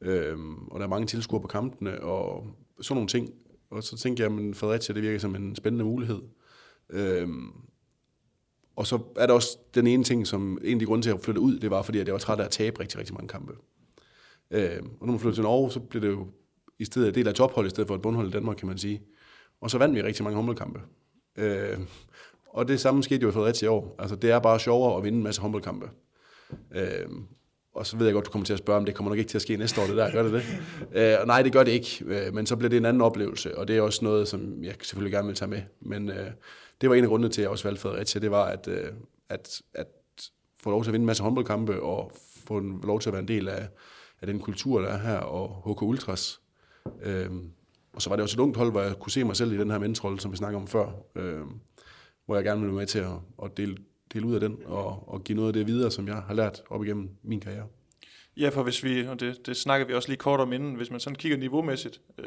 Øh, og der er mange tilskuere på kampene, og sådan nogle ting. Og så tænkte jeg, at Fredericia, det virker som en spændende mulighed. Øhm, og så er der også den ene ting, som en af de grunde til at flytte ud, det var, fordi at jeg var træt af at tabe rigtig, rigtig mange kampe. Øhm, og når man flyttede til Norge, så blev det jo i stedet en del af tophold, i stedet for et bundhold i Danmark, kan man sige. Og så vandt vi rigtig mange håndboldkampe. Øhm, og det samme skete jo i Fredericia i år. Altså, det er bare sjovere at vinde en masse håndboldkampe. Øhm, og så ved jeg godt, du kommer til at spørge, om det kommer nok ikke til at ske næste år, det der. Gør det det? Øh, og nej, det gør det ikke. Øh, men så bliver det en anden oplevelse, og det er også noget, som jeg selvfølgelig gerne vil tage med. Men øh, det var en af grundene til, at jeg også valgte Fredericia, det var, at, øh, at, at få lov til at vinde en masse håndboldkampe, og få lov til at være en del af, af den kultur, der er her, og HK Ultras. Øh, og så var det også et ungt hold, hvor jeg kunne se mig selv i den her mentorrolle, som vi snakker om før, øh, hvor jeg gerne ville være med til at, at dele, dele ud af den, og, og give noget af det videre, som jeg har lært op igennem min karriere. Ja, for hvis vi, og det, det snakker vi også lige kort om inden, hvis man sådan kigger niveaumæssigt, øh,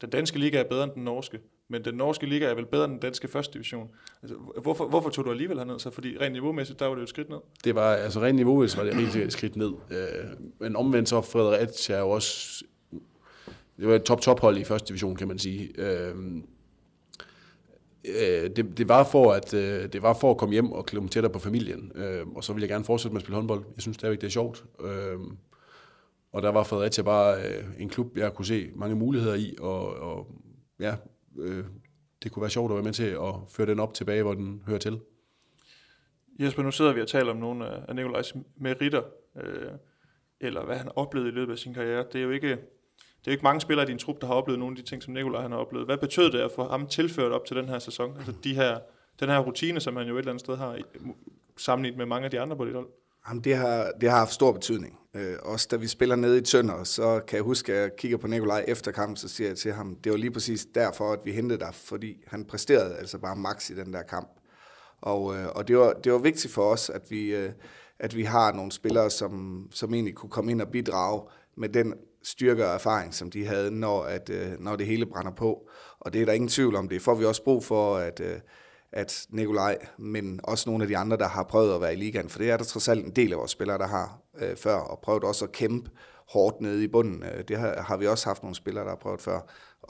den danske liga er bedre end den norske, men den norske liga er vel bedre end den danske første division. Altså, hvorfor, hvorfor tog du alligevel herned? Så fordi rent niveaumæssigt, der var det jo et skridt ned. Det var, altså rent niveau, så var det sikkert et skridt ned. Øh, men omvendt så Fredericia er jo også, det var et top-top hold i første division, kan man sige. Øh, øh, det, det, var for at, øh, det var for at komme hjem og klemme tættere på familien, øh, og så ville jeg gerne fortsætte med at spille håndbold. Jeg synes stadigvæk, det er sjovt. Øh, og der var Fredericia bare øh, en klub, jeg kunne se mange muligheder i, og, og ja, øh, det kunne være sjovt at være med til at føre den op tilbage, hvor den hører til. Jesper, nu sidder vi og taler om nogle af Nikolajs meritter, øh, eller hvad han oplevede i løbet af sin karriere. Det er jo ikke, det er jo ikke mange spillere i din trup, der har oplevet nogle af de ting, som Nikolaj han har oplevet. Hvad betød det at få ham tilført op til den her sæson? Altså de her, den her rutine, som han jo et eller andet sted har, sammenlignet med mange af de andre på dit hold. Jamen, det har, det har haft stor betydning. Øh, også da vi spiller nede i Tønder, så kan jeg huske, at jeg kigger på Nikolaj efter kampen, så siger jeg til ham, det var lige præcis derfor, at vi hentede dig, fordi han præsterede altså bare max i den der kamp. Og, øh, og det, var, det var vigtigt for os, at vi, øh, at vi har nogle spillere, som, som egentlig kunne komme ind og bidrage med den styrke og erfaring, som de havde, når, at, øh, når det hele brænder på. Og det er der ingen tvivl om. Det får vi også brug for, at, øh, at Nikolaj, men også nogle af de andre, der har prøvet at være i ligaen, for det er der trods alt en del af vores spillere, der har øh, før, og prøvet også at kæmpe hårdt nede i bunden. Øh, det har, har vi også haft nogle spillere, der har prøvet før,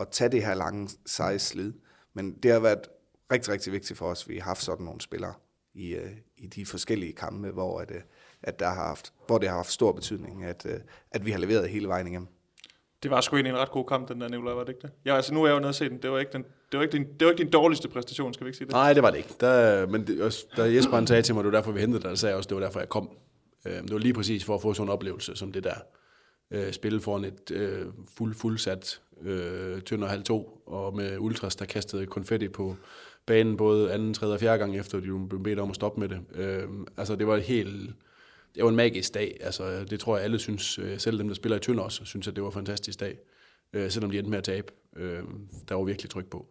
at tage det her lange, seje slid. Men det har været rigtig, rigtig vigtigt for os, at vi har haft sådan nogle spillere i, øh, i de forskellige kampe, hvor, at, øh, at der har haft, hvor det har haft stor betydning, at, øh, at vi har leveret hele vejen igennem. Det var sgu egentlig en ret god kamp, den der Nicolaj, var det ikke det? Ja, altså nu er jeg jo nede og se den. Det var ikke, den, det var ikke, din, det var ikke din dårligste præstation, skal vi ikke sige det? Nej, det var det ikke. Der, men det, også, da Jesper han sagde til mig, det var derfor, vi hentede dig, der sagde jeg også, det var derfor, jeg kom. Øh, det var lige præcis for at få sådan en oplevelse som det der. Øh, spille foran et øh, fuld, fuldsat øh, Tønder halv to, og med Ultras, der kastede konfetti på banen både anden, tredje og fjerde gang efter, de blev bedt om at stoppe med det. Øh, altså, det var et helt... Det var en magisk dag. Altså, det tror jeg, alle synes, øh, selv dem, der spiller i Tønder også, synes, at det var en fantastisk dag. Øh, selvom de endte med at tabe. Øh, der var virkelig tryk på.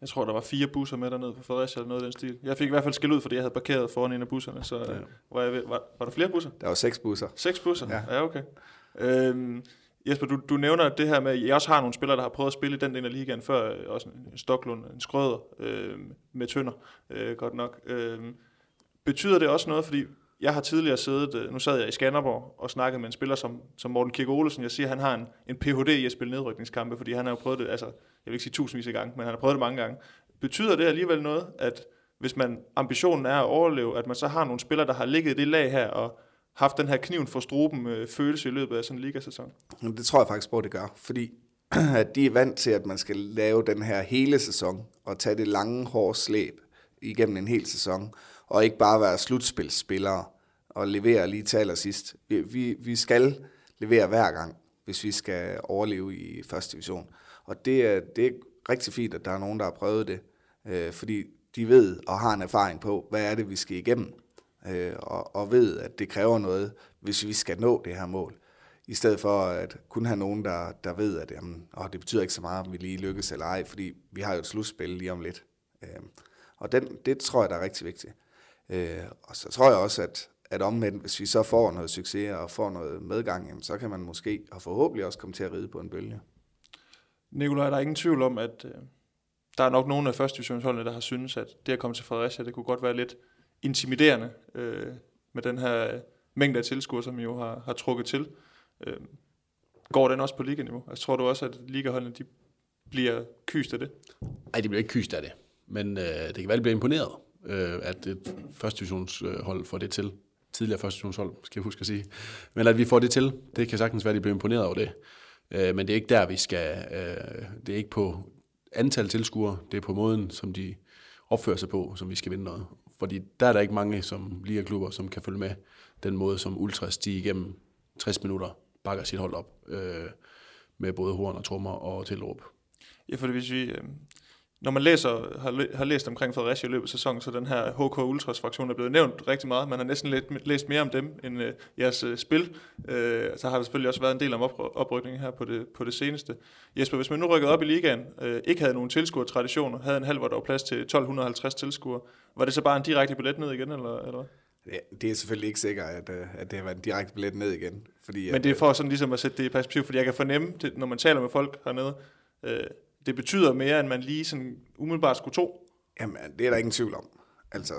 Jeg tror, der var fire busser med dernede på Fredericia eller noget af den stil. Jeg fik i hvert fald skæld ud, fordi jeg havde parkeret foran en af busserne. Så ja. var, jeg, var, var der flere busser? Der var seks busser. Seks busser? Ja, ja okay. Øhm, Jesper, du, du nævner det her med, at jeg også har nogle spillere, der har prøvet at spille i den del af ligaen før, også en Stoklund, en Skrøder øh, med Tønder, øh, godt nok. Øh, betyder det også noget, fordi jeg har tidligere siddet, øh, nu sad jeg i Skanderborg og snakkede med en spiller som, som Morten Kirke Olesen. Jeg siger, at han har en, en Ph.D. i at spille nedrykningskampe, fordi han har jo prøvet det, altså, jeg vil ikke sige tusindvis af gange, men han har prøvet det mange gange. Betyder det alligevel noget, at hvis man ambitionen er at overleve, at man så har nogle spillere, der har ligget i det lag her, og haft den her kniven for struben øh, følelse i løbet af sådan en ligasæson? Det tror jeg faktisk på, det gør, fordi at de er vant til, at man skal lave den her hele sæson, og tage det lange, hårde slæb igennem en hel sæson, og ikke bare være slutspilsspillere og levere lige til allersidst. Vi, vi, vi skal levere hver gang, hvis vi skal overleve i første division. Og det er, det er rigtig fint, at der er nogen, der har prøvet det, øh, fordi de ved og har en erfaring på, hvad er det, vi skal igennem øh, og, og ved, at det kræver noget, hvis vi skal nå det her mål. I stedet for at kun have nogen, der, der ved, at jamen, åh, det betyder ikke så meget, om vi lige lykkes eller ej, fordi vi har jo et slutspil lige om lidt. Øh, og den, det tror jeg, der er rigtig vigtigt. Øh, og så tror jeg også, at, at omvendt, hvis vi så får noget succes og får noget medgang, jamen, så kan man måske og forhåbentlig også komme til at ride på en bølge. Nikolaj, der er ingen tvivl om, at øh, der er nok nogle af første divisionsholdene, der har synes, at det at komme til Fredericia, det kunne godt være lidt intimiderende øh, med den her mængde af tilskuere, som vi jo har, har trukket til. Øh, går den også på liganiveau? Altså, tror du også, at ligaholdene de bliver kyst af det? Nej, de bliver ikke kyst af det. Men øh, det kan vel blive imponeret, øh, at et første divisionshold får det til. Tidligere første divisionshold, skal jeg huske at sige. Men at vi får det til, det kan sagtens være, at de bliver imponeret over det. Øh, men det er ikke der, vi skal... Øh, det er ikke på antal tilskuere, det er på måden, som de opfører sig på, som vi skal vinde noget. Fordi der er der ikke mange som liga-klubber, som kan følge med den måde, som Ultras de igennem 60 minutter bakker sit hold op øh, med både horn og trommer og tilråb. Ja, for hvis vi, øh, når man læser, har, har læst omkring Fredericia i løbet af sæsonen, så den her HK Ultras fraktion er blevet nævnt rigtig meget. Man har næsten læst, læst mere om dem end øh, jeres øh, spil. Øh, så har der selvfølgelig også været en del om op, oprykningen her på det, på det seneste. Jesper, hvis man nu rykkede op i ligaen, øh, ikke havde nogen tilskuertraditioner, havde en halv, hvor der var plads til 1250 tilskuere, var det så bare en direkte billet ned igen, eller, eller Ja, det er selvfølgelig ikke sikkert, at, øh, at det har været en direkte billet ned igen. Fordi, Men det er for sådan ligesom at sætte det i perspektiv, fordi jeg kan fornemme, det, når man taler med folk hernede, øh, det betyder mere, end man lige sådan umiddelbart skulle tro. Jamen, det er der ingen tvivl om. Altså,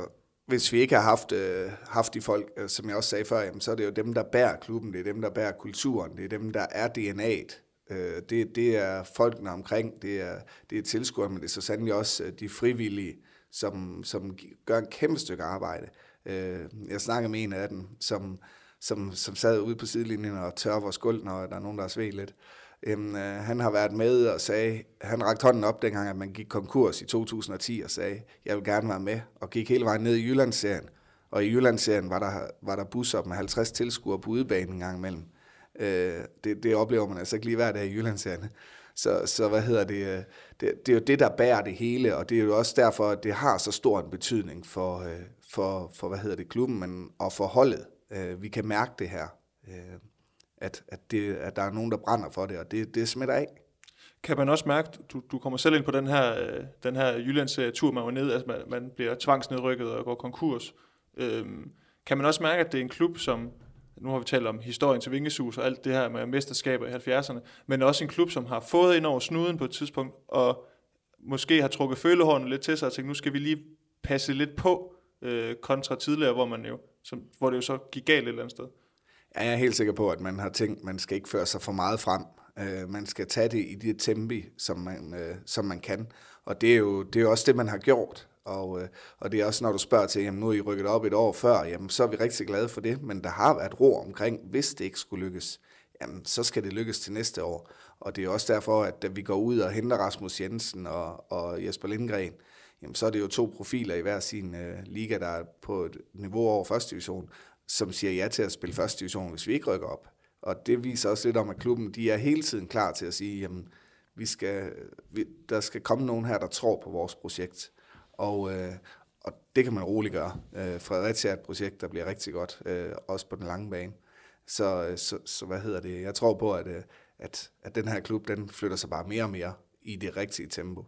hvis vi ikke har haft, øh, haft de folk, øh, som jeg også sagde før, jamen, så er det jo dem, der bærer klubben, det er dem, der bærer kulturen, det er dem, der er DNA'et. Øh, det, det er folkene omkring, det er, det er tilskuerne, men det er så sandelig også øh, de frivillige, som, som gør en kæmpe stykke arbejde. Øh, jeg snakkede med en af dem, som, som, som sad ude på sidelinjen og tør vores gulv, når der er nogen, der har svedt lidt. Øhm, øh, han har været med og sagde, han rakte hånden op dengang, at man gik konkurs i 2010 og sagde, jeg vil gerne være med, og gik hele vejen ned i Jyllandsserien. Og i Jyllandsserien var der, var der busser med 50 tilskuere på udebanen en gang imellem. Øh, det, det oplever man altså ikke lige hver dag i Jyllandsserien. Så, så hvad hedder det, øh, det, det er jo det, der bærer det hele, og det er jo også derfor, at det har så stor en betydning for, øh, for, for hvad hedder det, klubben, men, og for holdet. Øh, vi kan mærke det her øh, at, at, det, at der er nogen, der brænder for det, og det, det smitter af. Kan man også mærke, du, du kommer selv ind på den her, øh, den her Jyllands-tur, man var ned, altså man, man bliver tvangsnedrykket og går konkurs. Øhm, kan man også mærke, at det er en klub, som, nu har vi talt om historien til Vingesus og alt det her med mesterskaber i 70'erne, men også en klub, som har fået ind over snuden på et tidspunkt, og måske har trukket følehånden lidt til sig og tænkt, nu skal vi lige passe lidt på øh, kontra tidligere, hvor, man jo, som, hvor det jo så gik galt et eller andet sted. Ja, jeg er helt sikker på, at man har tænkt, at man skal ikke føre sig for meget frem. Øh, man skal tage det i det tempi, som man, øh, som man kan. Og det er, jo, det er jo også det, man har gjort. Og, øh, og det er også, når du spørger til, jamen nu er I rykket op et år før, jamen så er vi rigtig glade for det, men der har været ro omkring, hvis det ikke skulle lykkes, jamen så skal det lykkes til næste år. Og det er også derfor, at da vi går ud og henter Rasmus Jensen og, og Jesper Lindgren, jamen så er det jo to profiler i hver sin øh, liga, der er på et niveau over første division, som siger ja til at spille første division, hvis vi ikke rykker op. Og det viser også lidt om, at klubben de er hele tiden klar til at sige, jamen, vi skal, vi, der skal komme nogen her, der tror på vores projekt. Og, øh, og det kan man roligt gøre. Øh, Fredericia er et projekt, der bliver rigtig godt, øh, også på den lange bane. Så, øh, så, så hvad hedder det? Jeg tror på, at, øh, at, at den her klub, den flytter sig bare mere og mere i det rigtige tempo.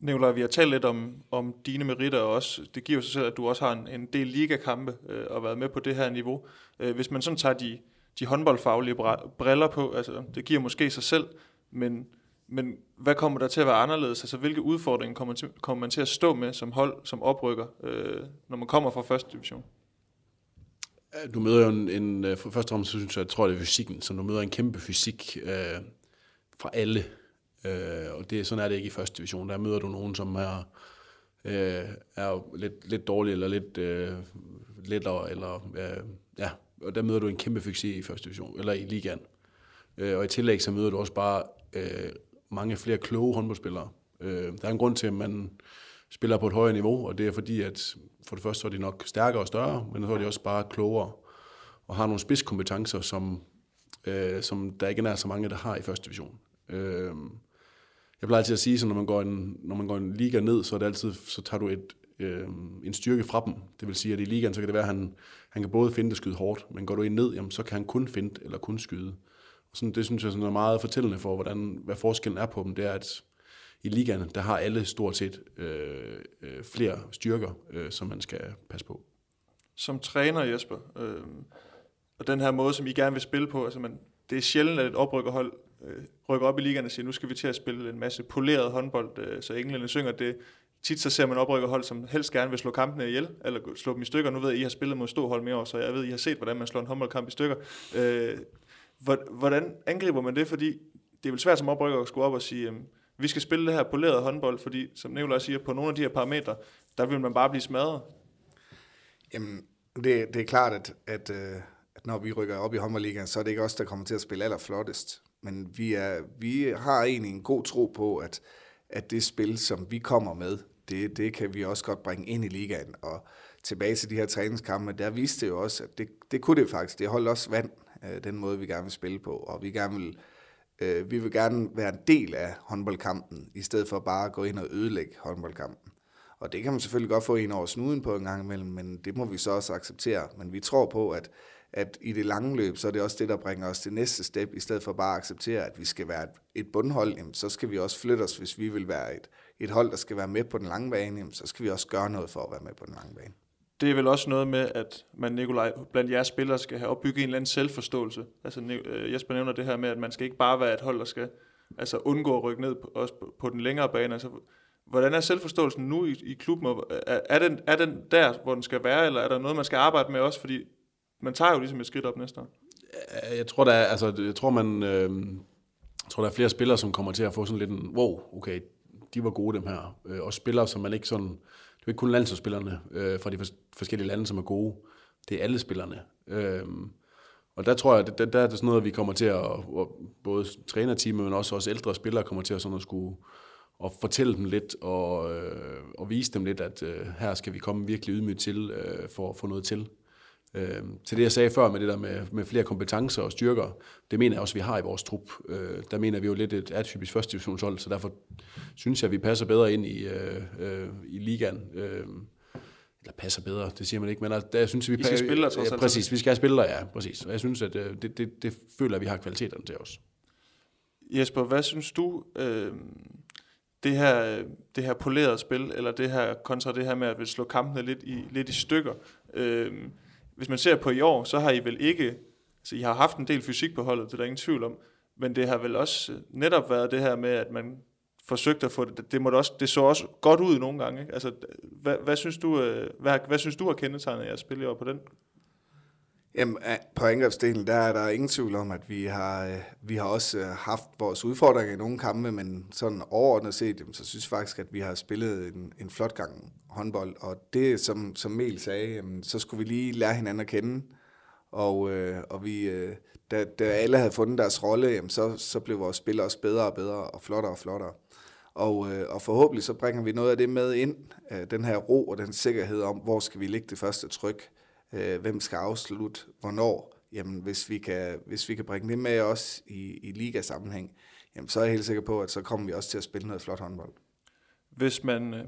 Nicolaj, vi har talt lidt om, om dine meritter også. Det giver sig selv, at du også har en, en del ligakampe øh, og været med på det her niveau. Øh, hvis man sådan tager de, de håndboldfaglige briller på, altså det giver måske sig selv, men, men hvad kommer der til at være anderledes? Altså hvilke udfordringer kommer, til, kommer man til at stå med som hold, som oprykker, øh, når man kommer fra første division? Du møder jo en, en øh, for første gang, så synes jeg, jeg tror, det er fysikken, så du møder en kæmpe fysik øh, fra alle Øh, og det, sådan er det ikke i første division. Der møder du nogen, som er, øh, er lidt, lidt dårlige, eller lidt øh, lettere, eller øh, ja, og der møder du en kæmpe fysik i første division, eller i ligaen. Øh, og i tillæg, så møder du også bare øh, mange flere kloge håndboldspillere. Øh, der er en grund til, at man spiller på et højere niveau, og det er fordi, at for det første så er de nok stærkere og større, men så er de også bare klogere, og har nogle spidskompetencer, som, øh, som der ikke er så mange, der har i første division. Øh, jeg plejer altid at sige, at når man går en, når man går en liga ned, så er det altid, så tager du et, øh, en styrke fra dem. Det vil sige, at i ligaen, så kan det være, at han, han kan både finde det skyde hårdt, men går du ind ned, jamen, så kan han kun finde eller kun skyde. Og sådan, det synes jeg sådan er meget fortællende for, hvordan, hvad forskellen er på dem. Det er, at i ligaen, der har alle stort set øh, øh, flere styrker, øh, som man skal passe på. Som træner, Jesper, øh, og den her måde, som I gerne vil spille på, altså man, det er sjældent, at et oprykkerhold øh, rykker op i ligaen og siger, nu skal vi til at spille en masse poleret håndbold, øh, så englænderne synger det. Tit så ser man oprykkerhold, som helst gerne vil slå kampene ihjel, eller slå dem i stykker. Nu ved jeg, at I har spillet mod Stohold mere år, så jeg ved, at I har set, hvordan man slår en håndboldkamp i stykker. Øh, hvordan angriber man det? Fordi det er vel svært som oprykker at skulle op og sige, øh, vi skal spille det her poleret håndbold, fordi som Nicolaj siger, på nogle af de her parametre, der vil man bare blive smadret. Jamen, det, det er klart, at, at, øh, at når vi rykker op i håndboldligaen, så er det ikke os, der kommer til at spille allerflottest. Men vi, er, vi har egentlig en god tro på, at, at det spil, som vi kommer med, det, det kan vi også godt bringe ind i ligaen. Og tilbage til de her træningskampe, der viste det jo også, at det, det kunne det faktisk. Det holdt også vand, øh, den måde, vi gerne vil spille på. Og vi gerne vil, øh, vi vil gerne være en del af håndboldkampen, i stedet for bare at gå ind og ødelægge håndboldkampen. Og det kan man selvfølgelig godt få en over snuden på en gang imellem, men det må vi så også acceptere. Men vi tror på, at at i det lange løb, så er det også det, der bringer os til næste step, i stedet for bare at acceptere, at vi skal være et, bundhold, jamen, så skal vi også flytte os, hvis vi vil være et, et hold, der skal være med på den lange bane, jamen, så skal vi også gøre noget for at være med på den lange bane. Det er vel også noget med, at man, Nikolaj, blandt jeres spillere skal have opbygget en eller anden selvforståelse. Altså øh, Jesper nævner det her med, at man skal ikke bare være et hold, der skal altså undgå at rykke ned på, også på, på den længere bane. Altså, hvordan er selvforståelsen nu i, i klubben? Er, er, den, er den der, hvor den skal være, eller er der noget, man skal arbejde med også? Fordi man tager jo ligesom et skridt op næste år. Jeg tror, der er, altså, jeg tror, man, øh, jeg tror, der er flere spillere, som kommer til at få sådan lidt en, wow, okay, de var gode dem her. Øh, også spillere, som man ikke sådan, det er ikke kun landsholdsspillerne øh, fra de forskellige lande, som er gode. Det er alle spillerne. Øh, og der tror jeg, der, der er det sådan noget, vi kommer til at, og både trænerteamet, men også os ældre spillere kommer til at sådan at skulle og fortælle dem lidt og, øh, og vise dem lidt, at øh, her skal vi komme virkelig ydmygt til øh, for at få noget til. Øh, til det, jeg sagde før med det der med, med flere kompetencer og styrker, det mener jeg også, vi har i vores trup. Øh, der mener vi jo lidt et atypisk første divisionshold, så derfor synes jeg, at vi passer bedre ind i, øh, øh, i ligaen. Øh, eller passer bedre, det siger man ikke, men der, der synes vi... Vi skal spille der, ja, Præcis, vi skal have spillere, ja, præcis. Og jeg synes, at øh, det, det, det føler, at vi har kvaliteterne til os. Jesper, hvad synes du, øh, det her, det her polerede spil, eller det her kontra det her med at vil slå kampene lidt i, lidt i stykker, øh, hvis man ser på i år, så har I vel ikke, så I har haft en del fysik på holdet, det er der ingen tvivl om, men det har vel også øh, netop været det her med, at man forsøgte at få det, det, måtte også, det så også godt ud nogle gange, ikke? Altså, hvad, hvad, synes du, øh, hvad, hvad synes du har kendetegnet jeres spil i år på den? Jamen, på angrebsdelen, der er der ingen tvivl om, at vi har, øh, vi har også øh, haft vores udfordringer i nogle kampe, men sådan overordnet set, så synes jeg faktisk, at vi har spillet en, en flot gang håndbold. Og det, som, som Mel sagde, så skulle vi lige lære hinanden at kende. Og, øh, og vi, da, da alle havde fundet deres rolle, så, så blev vores spil også bedre og bedre og flottere og flottere. Og, og forhåbentlig så bringer vi noget af det med ind, den her ro og den sikkerhed om, hvor skal vi lægge det første tryk øh, hvem skal afslutte, hvornår, jamen hvis vi kan, hvis vi kan bringe det med os i, i ligasammenhæng, jamen så er jeg helt sikker på, at så kommer vi også til at spille noget flot håndbold. Hvis man øh,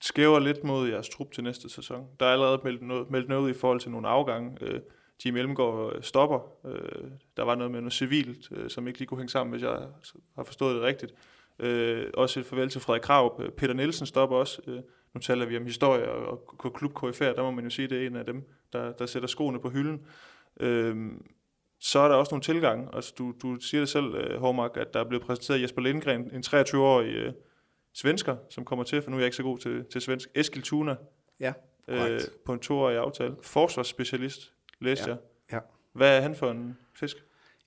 skæver lidt mod jeres trup til næste sæson, der er allerede meldt noget, meldt noget i forhold til nogle afgange. Øh, Jim Elmgaard øh, stopper. Øh, der var noget med noget civilt, øh, som ikke lige kunne hænge sammen, hvis jeg har forstået det rigtigt. Øh, også et farvel til Frederik Krav. Øh, Peter Nielsen stopper også. Øh, nu taler vi om historie og, og klub KFR, der må man jo sige, det er en af dem, der, der sætter skoene på hylden. Øhm, så er der også nogle tilgange. Altså, du, du siger det selv, uh, Hormark, at der er blevet præsenteret Jesper Lindgren, en 23-årig uh, svensker, som kommer til, for nu er jeg ikke så god til, til svensk. Eskil Tuna. Ja, øh, På en toårig aftale. Forsvarsspecialist, læste ja, jeg. Ja. Hvad er han for en fisk?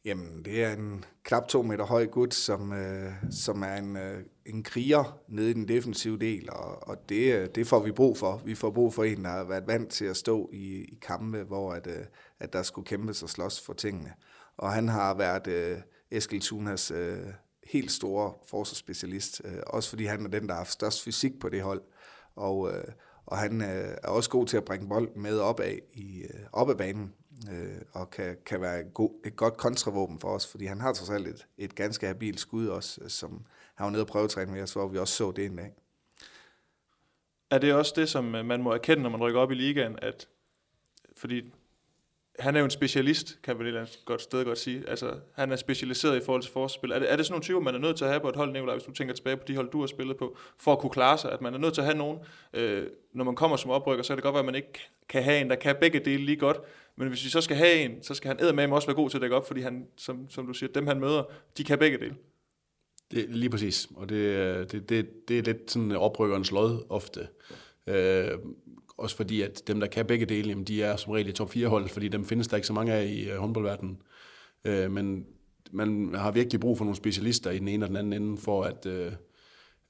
Jamen, det er en knap to meter høj gut, som, øh, som er en, øh, en kriger nede i den defensive del, og, og det, øh, det får vi brug for. Vi får brug for en, der har været vant til at stå i, i kampe, hvor at, øh, at der skulle kæmpes og slås for tingene. Og han har været øh, Eskil Tunas øh, helt store forsvarsspecialist, øh, også fordi han er den, der har haft størst fysik på det hold. Og, øh, og han øh, er også god til at bringe bold med op af, i, øh, op ad banen, øh, og kan, kan være et, god, et godt kontravåben for os, fordi han har trods alt et, et ganske habilt skud også, øh, som han var nede og prøvetræne med os, hvor vi også så det en dag. Er det også det, som øh, man må erkende, når man rykker op i ligaen, at fordi han er jo en specialist, kan man et eller andet godt sted godt sige. Altså, han er specialiseret i forhold til forsvarsspil. Er det, er det sådan nogle typer, man er nødt til at have på et hold, Nicolaj, hvis du tænker tilbage på de hold, du har spillet på, for at kunne klare sig? At man er nødt til at have nogen, øh, når man kommer som oprykker, så kan det godt være, at man ikke kan have en, der kan begge dele lige godt. Men hvis vi så skal have en, så skal han med også være god til at dække op, fordi han, som, som du siger, dem han møder, de kan begge dele. Det, lige præcis, og det, øh, det, det, det er lidt sådan oprykkerens lod ofte. Øh, også fordi, at dem, der kan begge dele, jamen, de er som regel i top 4 hold, fordi dem findes der ikke så mange af i øh, håndboldverdenen. Øh, men man har virkelig brug for nogle specialister i den ene og den anden ende, for at, øh,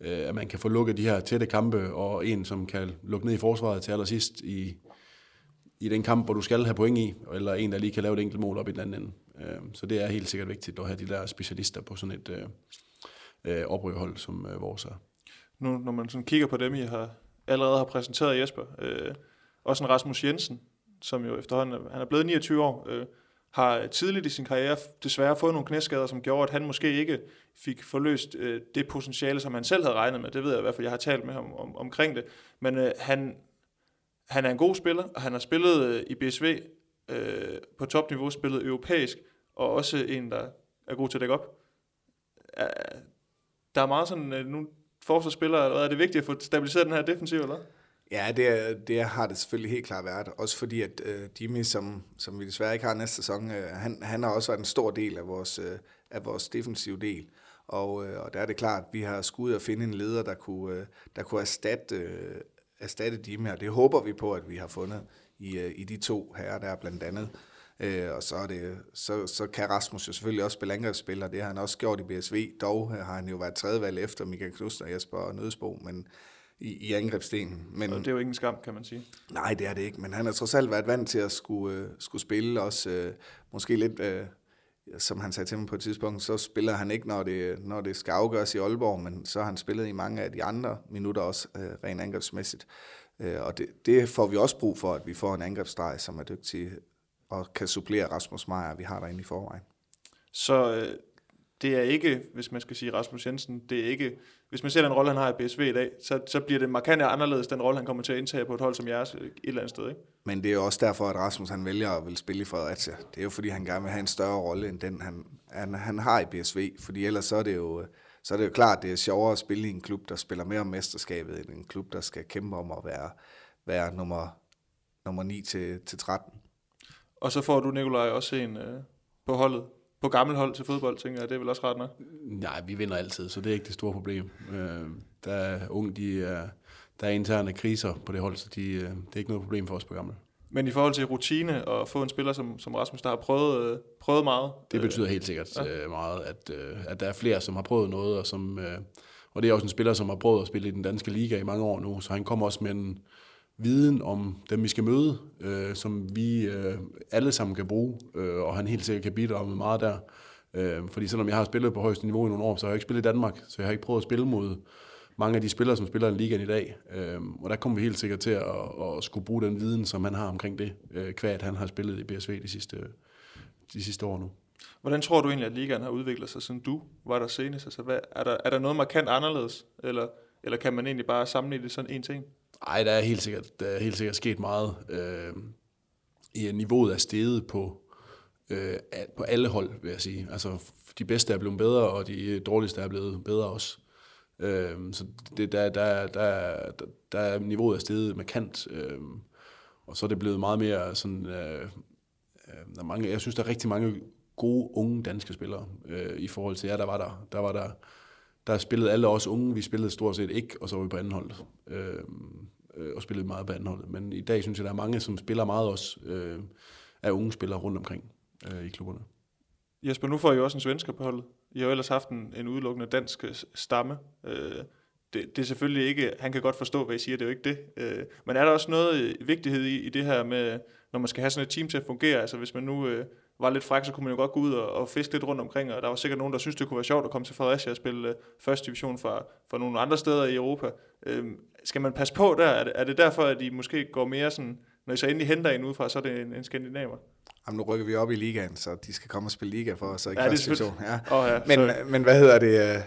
øh, at man kan få lukket de her tætte kampe, og en, som kan lukke ned i forsvaret til allersidst i, i den kamp, hvor du skal have point i, eller en, der lige kan lave et enkelt mål op i den anden ende. Så det er helt sikkert vigtigt at have de der specialister på sådan et øh, oprykkerhold, som øh, vores er. Nu, når man sådan kigger på dem, I har, allerede har præsenteret Jesper. Øh, også en Rasmus Jensen, som jo efterhånden han er blevet 29 år, øh, har tidligt i sin karriere desværre fået nogle knæskader, som gjorde, at han måske ikke fik forløst øh, det potentiale, som han selv havde regnet med. Det ved jeg i hvert fald, jeg har talt med ham om, omkring det. Men øh, han, han er en god spiller, og han har spillet øh, i BSV øh, på topniveau, spillet europæisk, og også en, der er god til at dække op. Øh, der er meget sådan, øh, nu forsvarsspillere, eller er det vigtigt at få stabiliseret den her defensiv, eller? Ja, det, er, det har det selvfølgelig helt klart været. Også fordi, at øh, Jimmy, som, som vi desværre ikke har næste sæson, øh, han, han har også været en stor del af vores, øh, af vores defensive del. Og, øh, og der er det klart, at vi har skudt at finde en leder, der kunne, øh, der kunne erstatte, øh, erstatte Jimmy, og det håber vi på, at vi har fundet i, øh, i de to herrer, der er blandt andet. Øh, og så, er det, så, så kan Rasmus jo selvfølgelig også spille angrebsspiller. Det har han også gjort i BSV. Dog har han jo været tredje valg efter Michael Knudsen og Jesper Nødsbo, men i, i angrebsdelen. Men, og det er jo ingen skam, kan man sige. Nej, det er det ikke, men han har trods alt været vant til at skulle, uh, skulle spille også, uh, måske lidt, uh, som han sagde til mig på et tidspunkt, så spiller han ikke, når det, når det skal afgøres i Aalborg, men så har han spillet i mange af de andre minutter også, uh, rent angrebsmæssigt. Uh, og det, det får vi også brug for, at vi får en angrebsstreg, som er dygtig og kan supplere Rasmus Meier, vi har derinde i forvejen. Så øh, det er ikke, hvis man skal sige Rasmus Jensen, det er ikke, hvis man ser den rolle, han har i BSV i dag, så, så bliver det markant anderledes, den rolle, han kommer til at indtage på et hold som jeres et eller andet sted, ikke? Men det er jo også derfor, at Rasmus han vælger at vil spille i Fredericia. Det er jo fordi, han gerne vil have en større rolle, end den han, han, han har i BSV, fordi ellers så er det jo, så er det jo klart, det er sjovere at spille i en klub, der spiller mere om mesterskabet, end en klub, der skal kæmpe om at være, være nummer, nummer 9 til, til 13. Og så får du, Nikolaj, også en øh, på holdet. På gammel hold til fodbold, tænker jeg. Det er vel også ret nok? Nej, vi vinder altid, så det er ikke det store problem. Øh, der er unge, de er, der er interne kriser på det hold, så de, øh, det er ikke noget problem for os på gammel. Men i forhold til rutine og få en spiller som, som Rasmus, der har prøvet, øh, prøvet meget. Det betyder helt sikkert ja. øh, meget, at, øh, at der er flere, som har prøvet noget, og som... Øh, og det er også en spiller, som har prøvet at spille i den danske liga i mange år nu, så han kommer også med en viden om dem, vi skal møde, øh, som vi øh, alle sammen kan bruge, øh, og han helt sikkert kan bidrage med meget der. Øh, fordi selvom jeg har spillet på højeste niveau i nogle år, så har jeg ikke spillet i Danmark, så jeg har ikke prøvet at spille mod mange af de spillere, som spiller i ligaen i dag. Øh, og der kommer vi helt sikkert til at, at, skulle bruge den viden, som han har omkring det, øh, kvad han har spillet i BSV de sidste, de sidste år nu. Hvordan tror du egentlig, at ligaen har udviklet sig, siden du var der senest? Altså, hvad, er, der, er der noget markant anderledes, eller, eller kan man egentlig bare sammenligne det sådan en ting? Nej, der er helt sikkert, der er helt sikkert sket meget. Øh, i niveauet er steget på, øh, på alle hold, vil jeg sige. Altså, de bedste er blevet bedre, og de dårligste er blevet bedre også. Øh, så det, der, der, der, der, der er niveauet er steget markant. Øh, og så er det blevet meget mere sådan... Øh, øh, der er mange, jeg synes, der er rigtig mange gode unge danske spillere øh, i forhold til jer, der var der. Der var der, der spillede alle os unge, vi spillede stort set ikke, og så var vi på anden hold. Øh, øh, og spillede meget på anden hold. Men i dag synes jeg, der er mange, som spiller meget også øh, af unge spillere rundt omkring øh, i klubberne. Jesper, nu får I også en svensker på holdet. I har jo ellers haft en, en udelukkende dansk øh, stamme. Øh, det, det er selvfølgelig ikke, han kan godt forstå, hvad I siger, det er jo ikke det. Øh, men er der også noget øh, vigtighed i, i det her med, når man skal have sådan et team til at fungere? Altså hvis man nu øh, var lidt fræk, så kunne man jo godt gå ud og, og fiske lidt rundt omkring, og der var sikkert nogen, der synes det kunne være sjovt at komme til Fredericia og spille uh, første division fra, fra nogle andre steder i Europa. Uh, skal man passe på der? Er det, er det derfor, at I måske går mere sådan, når I så endelig henter en udefra, så er det en, en skandinaver? Jamen, nu rykker vi op i ligaen, så de skal komme og spille liga for os, så ikke ja, første division. Ja. Oh, ja, men, men hvad hedder det?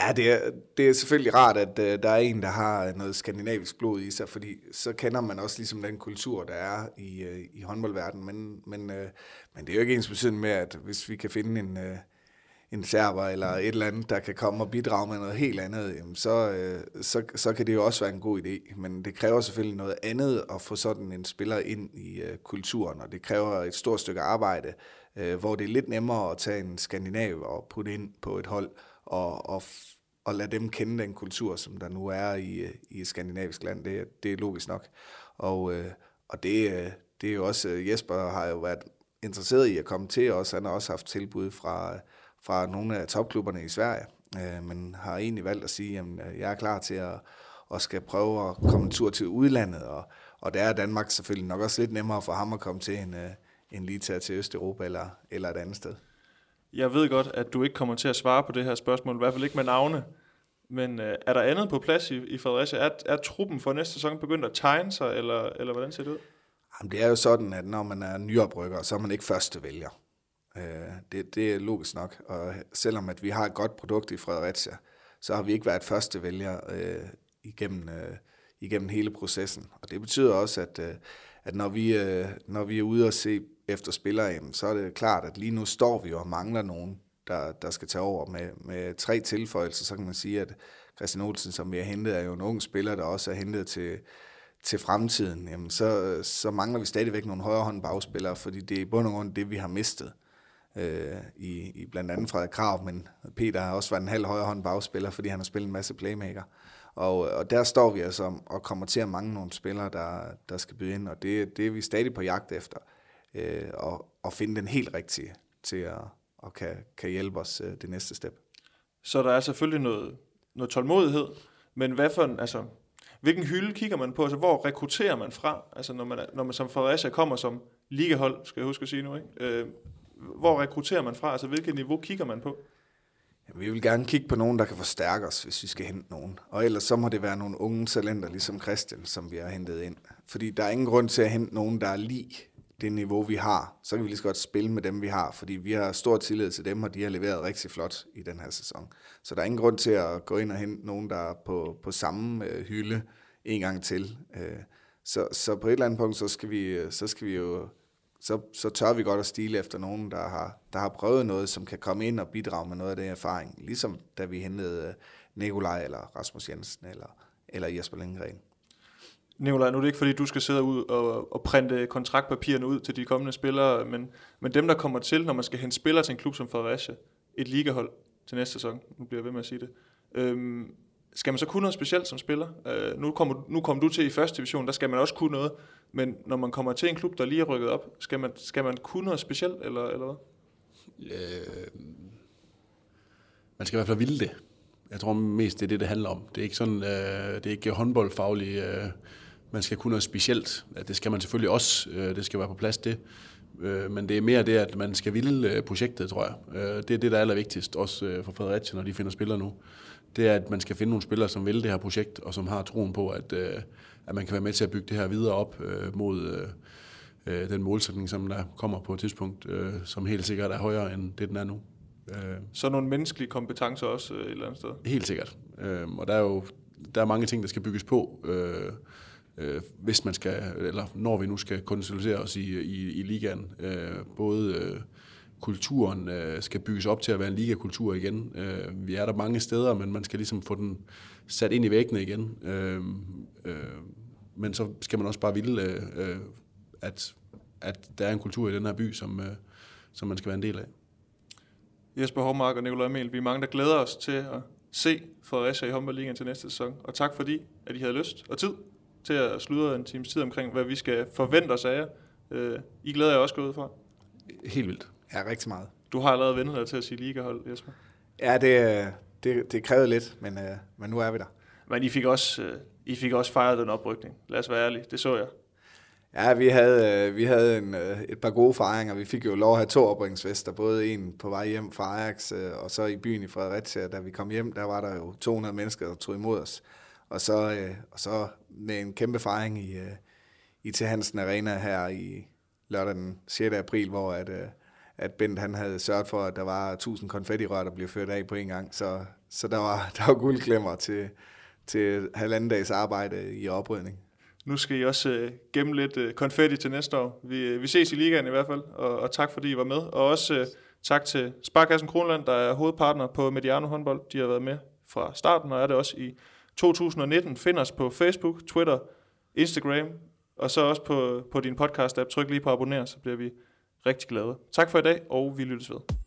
Ja, det er, det er selvfølgelig rart, at uh, der er en, der har noget skandinavisk blod i sig, fordi så kender man også ligesom den kultur, der er i, uh, i håndboldverdenen. Men, men, uh, men det er jo ikke ens betydning med, at hvis vi kan finde en, uh, en server eller et eller andet, der kan komme og bidrage med noget helt andet, jamen så, uh, så, så kan det jo også være en god idé. Men det kræver selvfølgelig noget andet at få sådan en spiller ind i uh, kulturen, og det kræver et stort stykke arbejde, uh, hvor det er lidt nemmere at tage en skandinav og putte ind på et hold, og, og, og lade dem kende den kultur, som der nu er i, i et skandinavisk land. Det, det er logisk nok. Og, øh, og det, øh, det er jo også, øh, Jesper har jo været interesseret i at komme til os. Han har også haft tilbud fra, fra nogle af topklubberne i Sverige, øh, men har egentlig valgt at sige, at øh, jeg er klar til at og skal prøve at komme en tur til udlandet, og, og der er Danmark selvfølgelig nok også lidt nemmere for ham at komme til, end, end lige tage til Østeuropa eller, eller et andet sted. Jeg ved godt, at du ikke kommer til at svare på det her spørgsmål, i hvert fald ikke med navne. Men øh, er der andet på plads i, i Fredericia? Er, er truppen for næste sæson begyndt at tegne sig, eller, eller hvordan ser det ud? Jamen, det er jo sådan, at når man er nyoprykker, så er man ikke første vælger. Øh, det, det er logisk nok. Og selvom at vi har et godt produkt i Fredericia, så har vi ikke været første vælger øh, igennem, øh, igennem hele processen. Og det betyder også, at, øh, at når, vi, øh, når vi er ude og se efter spillere, så er det klart, at lige nu står vi og mangler nogen, der, der skal tage over. Med, med tre tilføjelser, så kan man sige, at Christian Olsen, som vi har hentet, er jo en ung spiller, der også er hentet til, til fremtiden. Jamen, så, så mangler vi stadigvæk nogle højrehånd bagspillere, fordi det er i bund og grund det, vi har mistet. Øh, i, i blandt andet Frederik Krav, men Peter har også været en halv højrehånd bagspiller, fordi han har spillet en masse playmaker. Og, og der står vi altså og kommer til at mangle nogle spillere, der, der skal byde ind, og det, det er vi stadig på jagt efter øh, og, og finde den helt rigtige til at og kan, kan hjælpe os øh, det næste step. Så der er selvfølgelig noget, noget tålmodighed, men hvad for en, altså, hvilken hylde kigger man på? Altså, hvor rekrutterer man fra? Altså, når man, når man som Fredericia kommer som ligahold, skal jeg huske at sige nu, ikke? Øh, hvor rekrutterer man fra? Altså, hvilket niveau kigger man på? Vi vil gerne kigge på nogen, der kan forstærke os, hvis vi skal hente nogen. Og ellers så må det være nogle unge talenter, ligesom Christian, som vi har hentet ind. Fordi der er ingen grund til at hente nogen, der er lige det niveau, vi har, så kan vi lige så godt spille med dem, vi har, fordi vi har stor tillid til dem, og de har leveret rigtig flot i den her sæson. Så der er ingen grund til at gå ind og hente nogen, der er på, på samme øh, hylde en gang til. Øh, så, så på et eller andet punkt, så skal vi, øh, så skal vi jo, så, så tør vi godt at stile efter nogen, der har, der har prøvet noget, som kan komme ind og bidrage med noget af den erfaring, ligesom da vi hentede øh, Nikolaj eller Rasmus Jensen eller, eller Jesper Lindgren. Nicolaj, nu er det ikke fordi, du skal sidde ud og, og printe kontraktpapirerne ud til de kommende spillere, men, men dem, der kommer til, når man skal hente spillere til en klub som Fredericia, et ligahold til næste sæson, nu bliver jeg ved med at sige det, øhm, skal man så kunne noget specielt som spiller? Øh, nu, kommer, nu kommer du til i første division, der skal man også kunne noget. Men når man kommer til en klub, der lige er rykket op, skal man, skal man kunne noget specielt, eller, eller hvad? Øh, man skal i hvert fald ville det. Jeg tror mest, det er det, det handler om. Det er ikke sådan, øh, det er ikke håndboldfaglige Øh, man skal kunne noget specielt. Det skal man selvfølgelig også. Øh, det skal være på plads, det. Øh, men det er mere det, at man skal ville øh, projektet, tror jeg. Øh, det er det, der er allervigtigst, også øh, for Fredericia, når de finder spillere nu. Det er, at man skal finde nogle spillere, som vil det her projekt, og som har troen på, at, øh, at man kan være med til at bygge det her videre op øh, mod øh, øh den målsætning, som der kommer på et tidspunkt, øh, som helt sikkert er højere end det, den er nu. Øh, så nogle menneskelige kompetencer også øh, et eller andet sted? Helt sikkert. Øh, og der er jo der er mange ting, der skal bygges på, øh, øh, hvis man skal, eller når vi nu skal konsolidere os i, i, i ligaen. Øh, både øh, kulturen øh, skal bygges op til at være en ligakultur igen. Øh, vi er der mange steder, men man skal ligesom få den sat ind i væggene igen. Øh, øh, men så skal man også bare ville, øh, øh at, at der er en kultur i den her by, som, øh, som man skal være en del af. Jesper Hårmark og Nikolaj Emil, vi er mange, der glæder os til at se Fredericia i håndboldligaen til næste sæson. Og tak fordi, at I havde lyst og tid til at sludre en times tid omkring, hvad vi skal forvente os af jer. Øh, I glæder jer også gået fra? Helt vildt. Ja, rigtig meget. Du har allerede vendt dig til at sige ligahold, Jesper. Ja, det, det, det krævede lidt, men, øh, men nu er vi der. Men I fik også, øh, I fik også fejret den oprykning. Lad os være ærlige, det så jeg. Ja, vi havde, øh, vi havde en, øh, et par gode fejringer. Vi fik jo lov at have to oprykningsfester, både en på vej hjem fra Ajax, øh, og så i byen i Fredericia. Da vi kom hjem, der var der jo 200 mennesker, der tog imod os. Og så, øh, og så med en kæmpe fejring i, øh, i Til Hansen Arena her i lørdag den 6. april, hvor at, øh, at Bent han havde sørget for, at der var 1000 konfettirør, der blev ført af på en gang. Så, så der var, der var guldklemmer til, til halvanden dags arbejde i oprydning. Nu skal I også øh, gemme lidt øh, konfetti til næste år. Vi, øh, vi ses i ligaen i hvert fald, og, og tak fordi I var med. Og også øh, tak til Sparkassen Kronland, der er hovedpartner på Mediano håndbold. De har været med fra starten, og er det også i 2019. Find os på Facebook, Twitter, Instagram, og så også på, på din podcast-app. Tryk lige på abonner, så bliver vi rigtig glade. Tak for i dag, og vi lyttes ved.